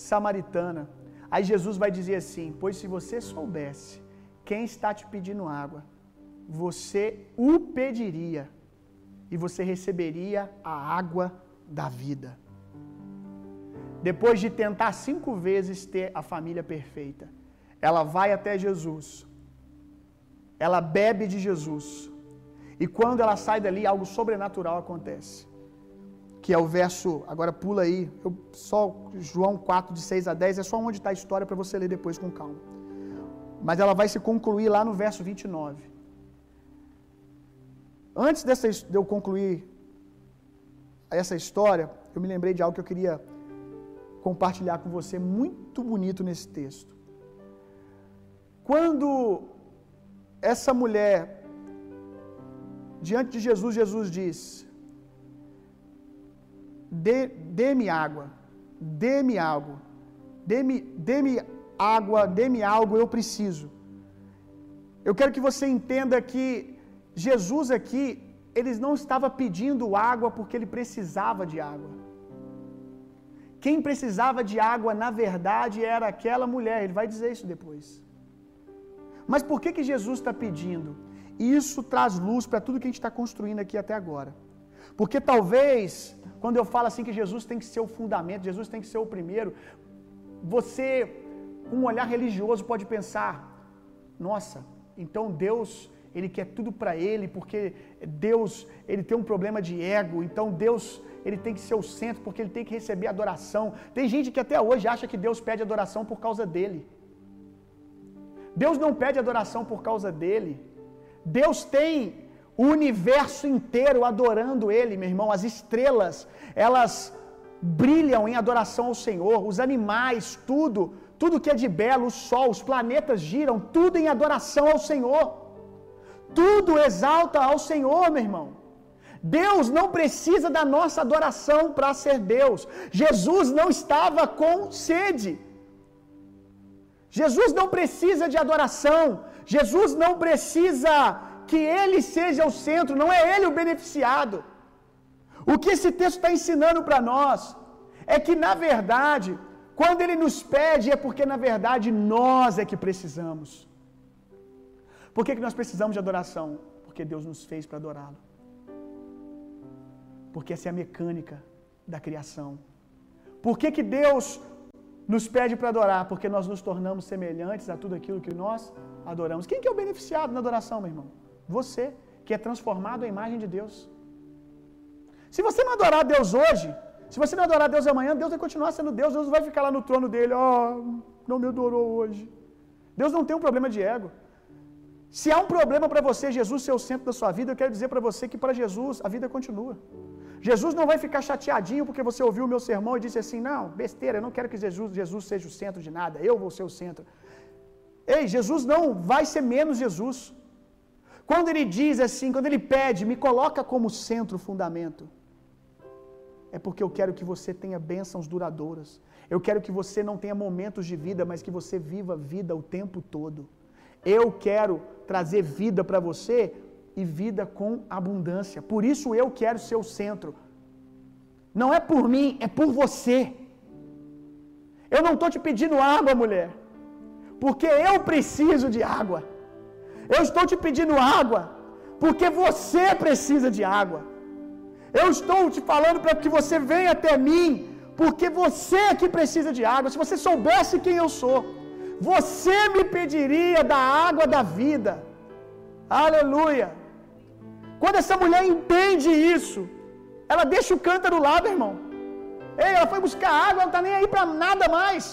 S2: samaritana. Aí Jesus vai dizer assim: Pois se você soubesse quem está te pedindo água, você o pediria e você receberia a água da vida. Depois de tentar cinco vezes ter a família perfeita, ela vai até Jesus, ela bebe de Jesus, e quando ela sai dali, algo sobrenatural acontece. Que é o verso, agora pula aí, eu, só João 4, de 6 a 10, é só onde está a história para você ler depois com calma. Mas ela vai se concluir lá no verso 29. Antes dessa, de eu concluir essa história, eu me lembrei de algo que eu queria compartilhar com você, muito bonito nesse texto. Quando essa mulher, diante de Jesus, Jesus diz: Dê-me água, dê-me algo, dê-me dê água, dê-me algo, eu preciso. Eu quero que você entenda que Jesus aqui, ele não estava pedindo água porque ele precisava de água. Quem precisava de água, na verdade, era aquela mulher. Ele vai dizer isso depois. Mas por que, que Jesus está pedindo? Isso traz luz para tudo que a gente está construindo aqui até agora. Porque talvez, quando eu falo assim que Jesus tem que ser o fundamento, Jesus tem que ser o primeiro, você, com um olhar religioso, pode pensar: nossa, então Deus ele quer tudo para ele, porque Deus, ele tem um problema de ego, então Deus, ele tem que ser o centro, porque ele tem que receber adoração. Tem gente que até hoje acha que Deus pede adoração por causa dele. Deus não pede adoração por causa dele. Deus tem o universo inteiro adorando ele, meu irmão. As estrelas, elas brilham em adoração ao Senhor, os animais, tudo, tudo que é de belo, o sol, os planetas giram, tudo em adoração ao Senhor. Tudo exalta ao Senhor, meu irmão. Deus não precisa da nossa adoração para ser Deus. Jesus não estava com sede. Jesus não precisa de adoração. Jesus não precisa que ele seja o centro, não é ele o beneficiado. O que esse texto está ensinando para nós é que, na verdade, quando ele nos pede, é porque, na verdade, nós é que precisamos. Por que, que nós precisamos de adoração? Porque Deus nos fez para adorá-lo. Porque essa é a mecânica da criação. Por que, que Deus nos pede para adorar? Porque nós nos tornamos semelhantes a tudo aquilo que nós adoramos. Quem que é o beneficiado na adoração, meu irmão? Você, que é transformado à imagem de Deus. Se você não adorar Deus hoje, se você não adorar Deus amanhã, Deus vai continuar sendo Deus. Deus vai ficar lá no trono dele, ó, oh, não me adorou hoje. Deus não tem um problema de ego. Se há um problema para você, Jesus ser o centro da sua vida, eu quero dizer para você que para Jesus a vida continua. Jesus não vai ficar chateadinho porque você ouviu o meu sermão e disse assim: Não, besteira, eu não quero que Jesus, Jesus seja o centro de nada, eu vou ser o centro. Ei, Jesus não vai ser menos Jesus. Quando ele diz assim, quando ele pede, me coloca como centro, fundamento, é porque eu quero que você tenha bênçãos duradouras. Eu quero que você não tenha momentos de vida, mas que você viva vida o tempo todo. Eu quero trazer vida para você e vida com abundância. Por isso eu quero ser o centro. Não é por mim, é por você. Eu não estou te pedindo água, mulher, porque eu preciso de água. Eu estou te pedindo água, porque você precisa de água. Eu estou te falando para que você venha até mim, porque você é que precisa de água. Se você soubesse quem eu sou, você me pediria da água da vida. Aleluia. Quando essa mulher entende isso, ela deixa o cântaro lá, meu irmão. Ei, ela foi buscar água, ela não está nem aí para nada mais.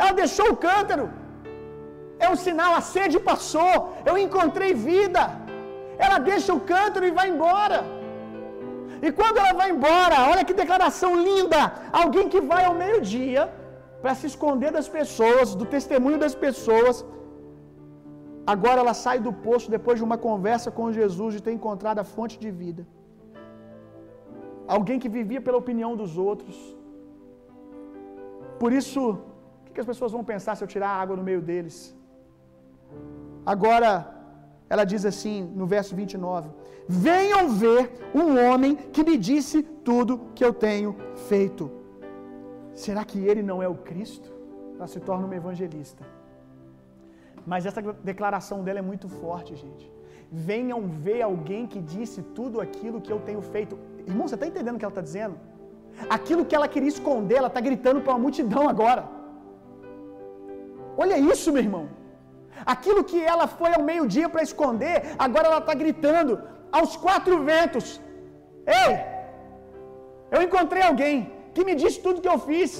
S2: Ela deixou o cântaro. É um sinal, a sede passou. Eu encontrei vida. Ela deixa o cântaro e vai embora. E quando ela vai embora, olha que declaração linda! Alguém que vai ao meio-dia para se esconder das pessoas, do testemunho das pessoas. Agora ela sai do poço depois de uma conversa com Jesus de ter encontrado a fonte de vida. Alguém que vivia pela opinião dos outros. Por isso, o que as pessoas vão pensar se eu tirar água no meio deles? Agora, ela diz assim no verso 29: Venham ver um homem que me disse tudo que eu tenho feito. Será que ele não é o Cristo? Ela se torna uma evangelista. Mas essa declaração dela é muito forte, gente. Venham ver alguém que disse tudo aquilo que eu tenho feito. Irmão, você está entendendo o que ela está dizendo? Aquilo que ela queria esconder, ela está gritando para uma multidão agora. Olha isso, meu irmão. Aquilo que ela foi ao meio-dia para esconder, agora ela está gritando aos quatro ventos: Ei, eu encontrei alguém que me disse tudo que eu fiz.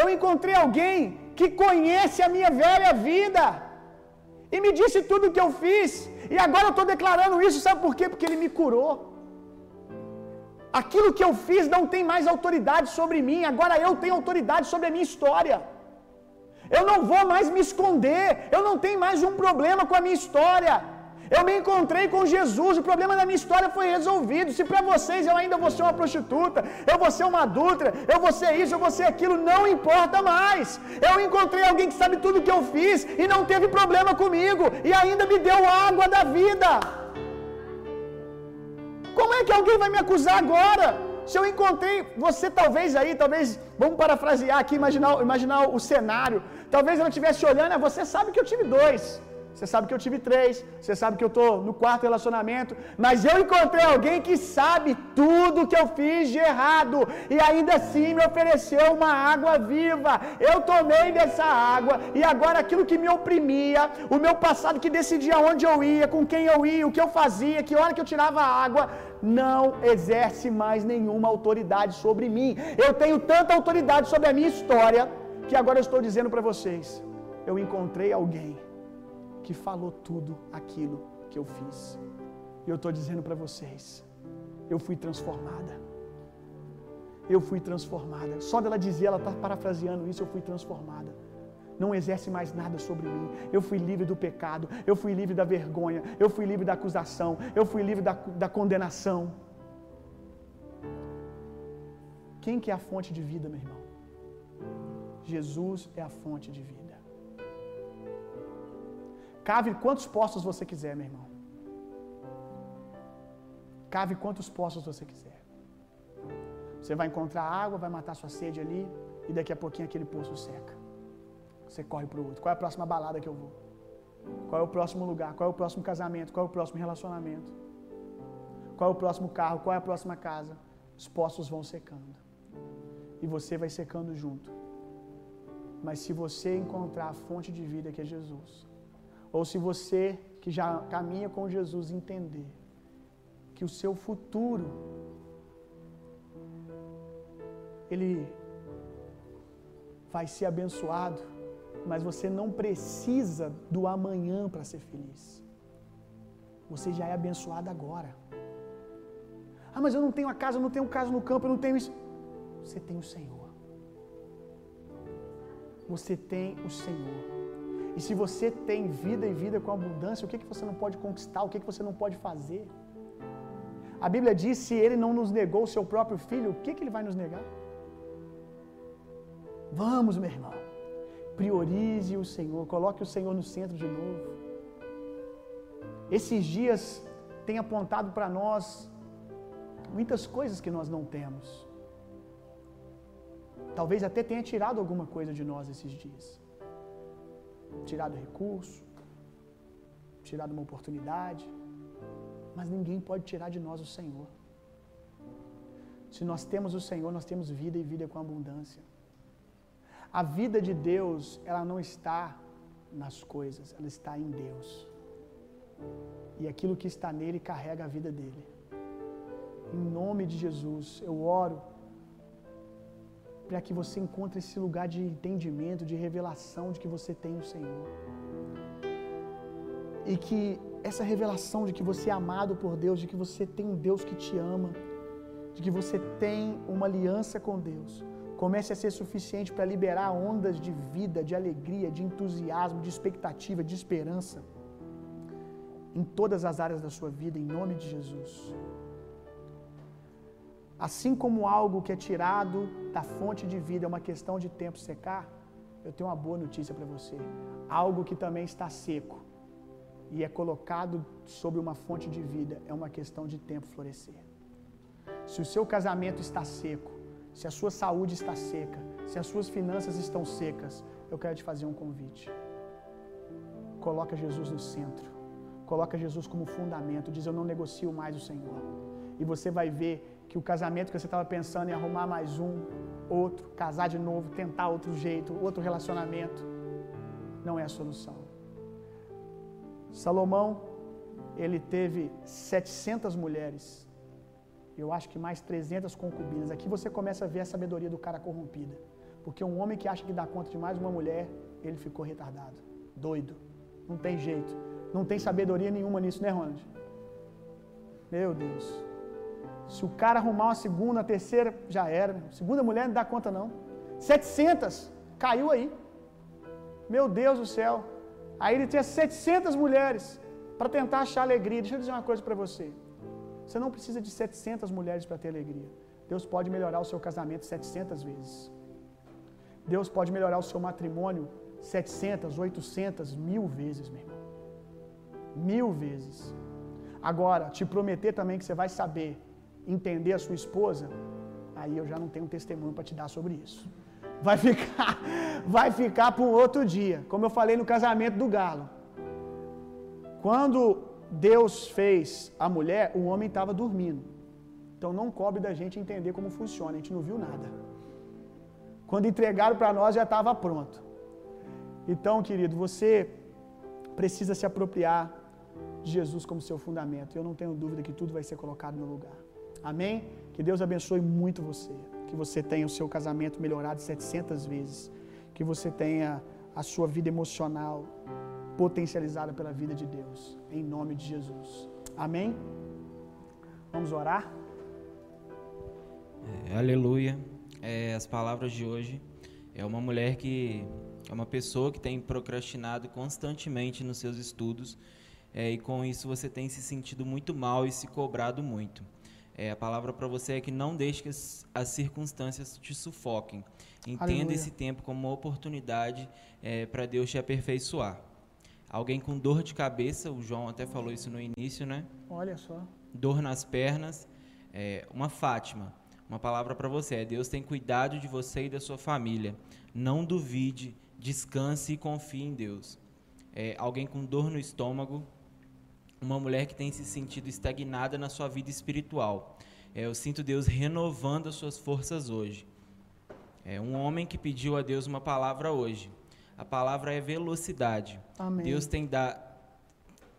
S2: Eu encontrei alguém que conhece a minha velha vida e me disse tudo que eu fiz. E agora eu estou declarando isso, sabe por quê? Porque ele me curou. Aquilo que eu fiz não tem mais autoridade sobre mim, agora eu tenho autoridade sobre a minha história. Eu não vou mais me esconder. Eu não tenho mais um problema com a minha história. Eu me encontrei com Jesus, o problema da minha história foi resolvido. Se para vocês eu ainda vou ser uma prostituta, eu vou ser uma adulta, eu vou ser isso, eu vou ser aquilo, não importa mais. Eu encontrei alguém que sabe tudo que eu fiz e não teve problema comigo e ainda me deu água da vida. Como é que alguém vai me acusar agora? Se eu encontrei você, talvez aí, talvez, vamos parafrasear aqui, imaginar, imaginar o cenário. Talvez ela estivesse olhando, ah, você sabe que eu tive dois. Você sabe que eu tive três. Você sabe que eu estou no quarto relacionamento. Mas eu encontrei alguém que sabe tudo que eu fiz de errado. E ainda assim me ofereceu uma água viva. Eu tomei dessa água. E agora aquilo que me oprimia, o meu passado que decidia onde eu ia, com quem eu ia, o que eu fazia, que hora que eu tirava a água, não exerce mais nenhuma autoridade sobre mim. Eu tenho tanta autoridade sobre a minha história que agora eu estou dizendo para vocês: eu encontrei alguém que falou tudo aquilo que eu fiz. E eu estou dizendo para vocês: eu fui transformada. Eu fui transformada. Só dela dizer, ela está parafraseando isso, eu fui transformada. Não exerce mais nada sobre mim. Eu fui livre do pecado. Eu fui livre da vergonha. Eu fui livre da acusação. Eu fui livre da, da condenação. Quem que é a fonte de vida, meu irmão? Jesus é a fonte de vida. Cave quantos poços você quiser, meu irmão. Cave quantos poços você quiser. Você vai encontrar água, vai matar sua sede ali, e daqui a pouquinho aquele poço seca. Você corre para o outro. Qual é a próxima balada que eu vou? Qual é o próximo lugar? Qual é o próximo casamento? Qual é o próximo relacionamento? Qual é o próximo carro? Qual é a próxima casa? Os poços vão secando. E você vai secando junto. Mas se você encontrar a fonte de vida que é Jesus, ou se você que já caminha com Jesus entender que o seu futuro ele vai ser abençoado, mas você não precisa do amanhã para ser feliz. Você já é abençoado agora. Ah, mas eu não tenho a casa, eu não tenho casa no campo, eu não tenho isso. Você tem o Senhor. Você tem o Senhor. E se você tem vida e vida com abundância, o que, que você não pode conquistar? O que, que você não pode fazer? A Bíblia diz: se ele não nos negou o seu próprio filho, o que, que ele vai nos negar? Vamos, meu irmão. Priorize o Senhor, coloque o Senhor no centro de novo. Esses dias têm apontado para nós muitas coisas que nós não temos. Talvez até tenha tirado alguma coisa de nós esses dias. Tirado recurso, tirado uma oportunidade, mas ninguém pode tirar de nós o Senhor. Se nós temos o Senhor, nós temos vida e vida com abundância. A vida de Deus, ela não está nas coisas, ela está em Deus. E aquilo que está nele carrega a vida dele. Em nome de Jesus, eu oro para que você encontre esse lugar de entendimento, de revelação de que você tem o Senhor. E que essa revelação de que você é amado por Deus, de que você tem um Deus que te ama, de que você tem uma aliança com Deus, comece a ser suficiente para liberar ondas de vida, de alegria, de entusiasmo, de expectativa, de esperança em todas as áreas da sua vida, em nome de Jesus. Assim como algo que é tirado da fonte de vida é uma questão de tempo secar, eu tenho uma boa notícia para você. Algo que também está seco e é colocado sobre uma fonte de vida é uma questão de tempo florescer. Se o seu casamento está seco, se a sua saúde está seca, se as suas finanças estão secas, eu quero te fazer um convite. Coloca Jesus no centro. Coloca Jesus como fundamento. Diz: Eu não negocio mais o Senhor. E você vai ver que o casamento que você estava pensando em arrumar mais um, outro, casar de novo, tentar outro jeito, outro relacionamento, não é a solução. Salomão, ele teve 700 mulheres. Eu acho que mais 300 concubinas. Aqui você começa a ver a sabedoria do cara corrompida. Porque um homem que acha que dá conta de mais uma mulher, ele ficou retardado, doido. Não tem jeito. Não tem sabedoria nenhuma nisso, né, Ronald? Meu Deus. Se o cara arrumar uma segunda, uma terceira, já era. Segunda mulher não dá conta, não. 700. Caiu aí. Meu Deus do céu. Aí ele tinha 700 mulheres para tentar achar alegria. Deixa eu dizer uma coisa para você. Você não precisa de 700 mulheres para ter alegria. Deus pode melhorar o seu casamento 700 vezes. Deus pode melhorar o seu matrimônio 700, 800, mil vezes, meu irmão. Mil vezes. Agora, te prometer também que você vai saber entender a sua esposa, aí eu já não tenho testemunho para te dar sobre isso. Vai ficar, vai ficar para um outro dia. Como eu falei no casamento do galo. Quando Deus fez a mulher, o homem estava dormindo. Então não cobre da gente entender como funciona, a gente não viu nada. Quando entregaram para nós já estava pronto. Então, querido, você precisa se apropriar de Jesus como seu fundamento. Eu não tenho dúvida que tudo vai ser colocado no lugar. Amém? Que Deus abençoe muito você. Que você tenha o seu casamento melhorado 700 vezes. Que você tenha a sua vida emocional potencializada pela vida de Deus. Em nome de Jesus. Amém? Vamos orar?
S3: É, aleluia. É, as palavras de hoje é uma mulher que é uma pessoa que tem procrastinado constantemente nos seus estudos é, e com isso você tem se sentido muito mal e se cobrado muito. É, a palavra para você é que não deixe que as, as circunstâncias te sufoquem. Entenda
S2: Aleluia.
S3: esse tempo como uma oportunidade é, para Deus te aperfeiçoar. Alguém com dor de cabeça, o João até falou isso no início, né?
S2: Olha só.
S3: Dor nas pernas, é, uma Fátima. Uma palavra para você é: Deus tem cuidado de você e da sua família. Não duvide, descanse e confie em Deus. É, alguém com dor no estômago, uma mulher que tem se sentido estagnada na sua vida espiritual. É, eu sinto Deus renovando as suas forças hoje. É um homem que pediu a Deus uma palavra hoje. A palavra é velocidade.
S2: Amém.
S3: Deus tem da,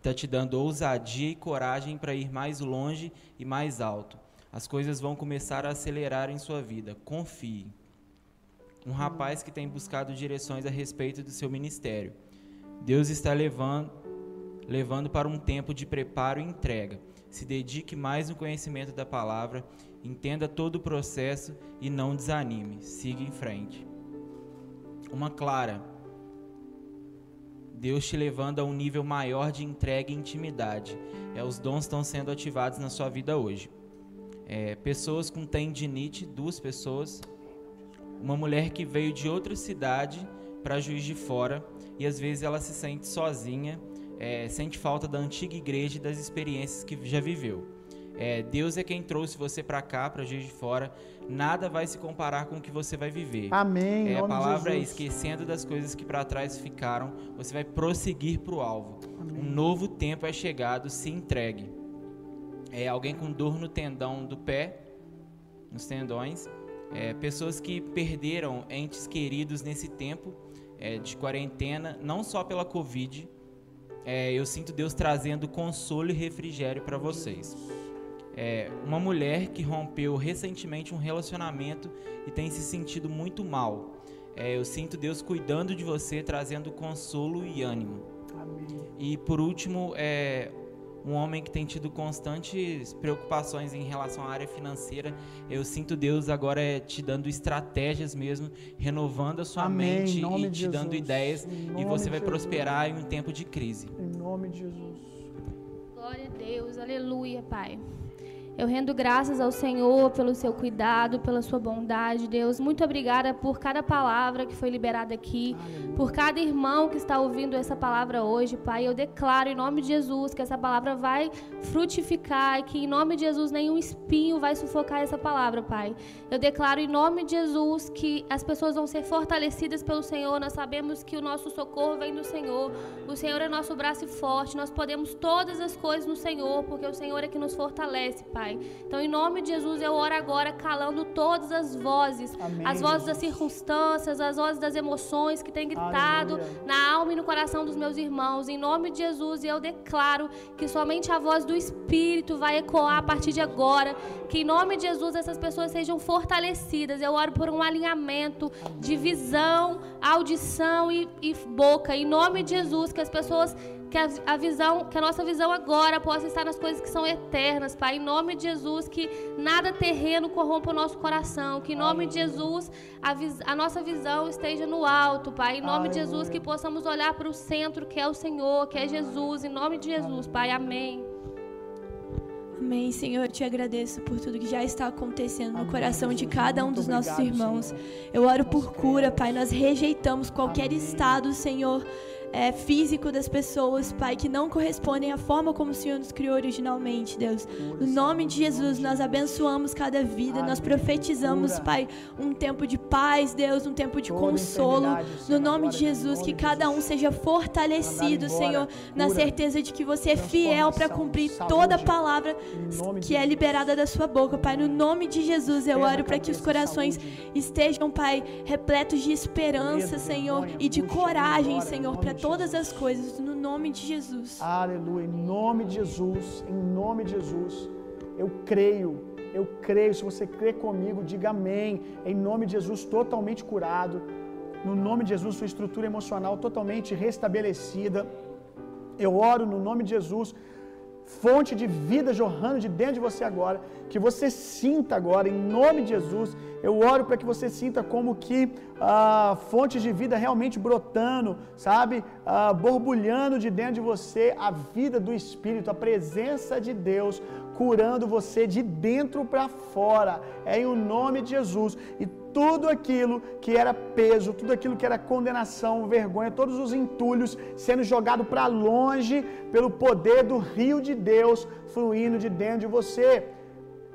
S3: tá te dando ousadia e coragem para ir mais longe e mais alto. As coisas vão começar a acelerar em sua vida. Confie. Um rapaz que tem buscado direções a respeito do seu ministério. Deus está levando levando para um tempo de preparo e entrega. Se dedique mais no conhecimento da palavra, entenda todo o processo e não desanime. Siga em frente. Uma clara. Deus te levando a um nível maior de entrega e intimidade. É, os dons estão sendo ativados na sua vida hoje. É, pessoas com tendinite, duas pessoas. Uma mulher que veio de outra cidade para Juiz de Fora e às vezes ela se sente sozinha é, sente falta da antiga igreja e das experiências que já viveu. É, Deus é quem trouxe você para cá, para Juiz de Fora. Nada vai se comparar com o que você vai viver.
S2: Amém.
S3: É, a palavra é esquecendo das coisas que para trás ficaram, você vai prosseguir para o alvo.
S2: Amém.
S3: Um novo tempo é chegado, se entregue. É alguém com dor no tendão do pé, nos tendões. É, pessoas que perderam entes queridos nesse tempo é, de quarentena, não só pela Covid, é, eu sinto Deus trazendo consolo e refrigério para vocês. É, uma mulher que rompeu recentemente um relacionamento e tem se sentido muito mal. É, eu sinto Deus cuidando de você, trazendo consolo e ânimo.
S2: Amém.
S3: E por último, é um homem que tem tido constantes preocupações em relação à área financeira. Eu sinto Deus agora é, te dando estratégias mesmo, renovando a sua
S2: Amém,
S3: mente e te dando
S2: Jesus.
S3: ideias.
S2: Em
S3: E você vai
S2: Jesus.
S3: prosperar em um tempo de crise.
S2: Em nome de Jesus.
S4: Glória a Deus, aleluia, Pai. Eu rendo graças ao Senhor pelo seu cuidado, pela sua bondade, Deus. Muito obrigada por cada palavra que foi liberada aqui, por cada irmão que está ouvindo essa palavra hoje, Pai. Eu declaro em nome de Jesus que essa palavra vai frutificar e que em nome de Jesus nenhum espinho vai sufocar essa palavra, Pai. Eu declaro em nome de Jesus que as pessoas vão ser fortalecidas pelo Senhor. Nós sabemos que o nosso socorro vem do Senhor. O Senhor é nosso braço forte. Nós podemos todas as coisas no Senhor, porque o Senhor é que nos fortalece, Pai. Então, em nome de Jesus, eu oro agora calando todas as vozes,
S2: Amém,
S4: as vozes das
S2: Jesus.
S4: circunstâncias, as vozes das emoções que têm gritado
S2: Aleluia.
S4: na alma e no coração dos meus irmãos. Em nome de Jesus, eu declaro que somente a voz do Espírito vai ecoar a partir de agora. Que em nome de Jesus essas pessoas sejam fortalecidas. Eu oro por um alinhamento de visão, audição e, e boca. Em nome de Jesus, que as pessoas que a, a visão, que a nossa visão agora possa estar nas coisas que são eternas, Pai. Em nome de Jesus, que nada terreno corrompa o nosso coração. Que em nome de Jesus a, vis- a nossa visão esteja no alto, Pai. Em nome de Jesus,
S2: Aleluia.
S4: que possamos olhar para o centro, que é o Senhor, que é Jesus. Em nome de Jesus, Pai. Amém.
S5: Amém, Senhor. Eu te agradeço por tudo que já está acontecendo no
S2: Amém,
S5: coração de
S2: Jesus.
S5: cada um dos nossos
S2: obrigado,
S5: irmãos.
S2: Senhor.
S5: Eu oro por cura. Pai. Nós rejeitamos qualquer
S2: Amém.
S5: estado, Senhor, é, físico das pessoas, Pai, que não correspondem à forma como o Senhor nos criou originalmente, Deus. No nome de Jesus, nós abençoamos cada vida, nós profetizamos, Pai, um tempo de paz, Deus, um tempo de consolo. No nome de Jesus, que cada um seja fortalecido, Senhor, na certeza de que você é fiel para cumprir toda a palavra que é liberada da sua boca, Pai. No nome de Jesus, eu oro para que os corações estejam, Pai, repletos de esperança, Senhor, e de coragem, Senhor, para todas as coisas, no nome de Jesus.
S2: Aleluia, em nome de Jesus, em nome de Jesus. Eu creio, eu creio. Se você crê comigo, diga amém. Em nome de Jesus, totalmente curado. No nome de Jesus, sua estrutura emocional totalmente restabelecida. Eu oro no nome de Jesus fonte de vida jorrando de dentro de você agora, que você sinta agora, em nome de Jesus, eu oro para que você sinta como que ah, fontes de vida realmente brotando, sabe, ah, borbulhando de dentro de você a vida do Espírito, a presença de Deus curando você de dentro para fora, é em o nome de Jesus, e tudo aquilo que era peso, tudo aquilo que era condenação, vergonha, todos os entulhos sendo jogado para longe pelo poder do rio de Deus fluindo de dentro de você.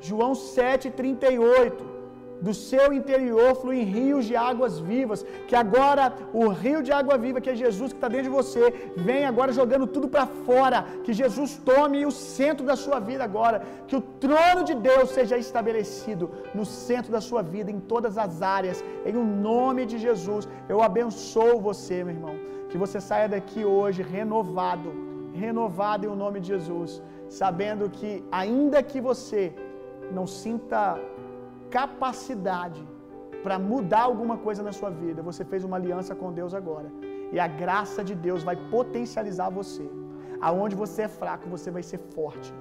S2: João 7:38 do seu interior fluem rios de águas vivas. Que agora o rio de água viva, que é Jesus que está dentro de você, vem agora jogando tudo para fora. Que Jesus tome o centro da sua vida agora. Que o trono de Deus seja estabelecido no centro da sua vida, em todas as áreas. Em o nome de Jesus, eu abençoo você, meu irmão. Que você saia daqui hoje renovado, renovado em o nome de Jesus, sabendo que ainda que você não sinta capacidade para mudar alguma coisa na sua vida, você fez uma aliança com Deus agora. E a graça de Deus vai potencializar você. Aonde você é fraco, você vai ser forte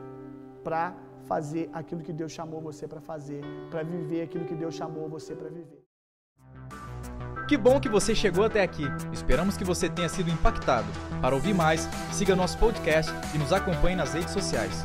S2: para fazer aquilo que Deus chamou você para fazer, para viver aquilo que Deus chamou você para viver.
S1: Que bom que você chegou até aqui. Esperamos que você tenha sido impactado. Para ouvir mais, siga nosso podcast e nos acompanhe nas redes sociais.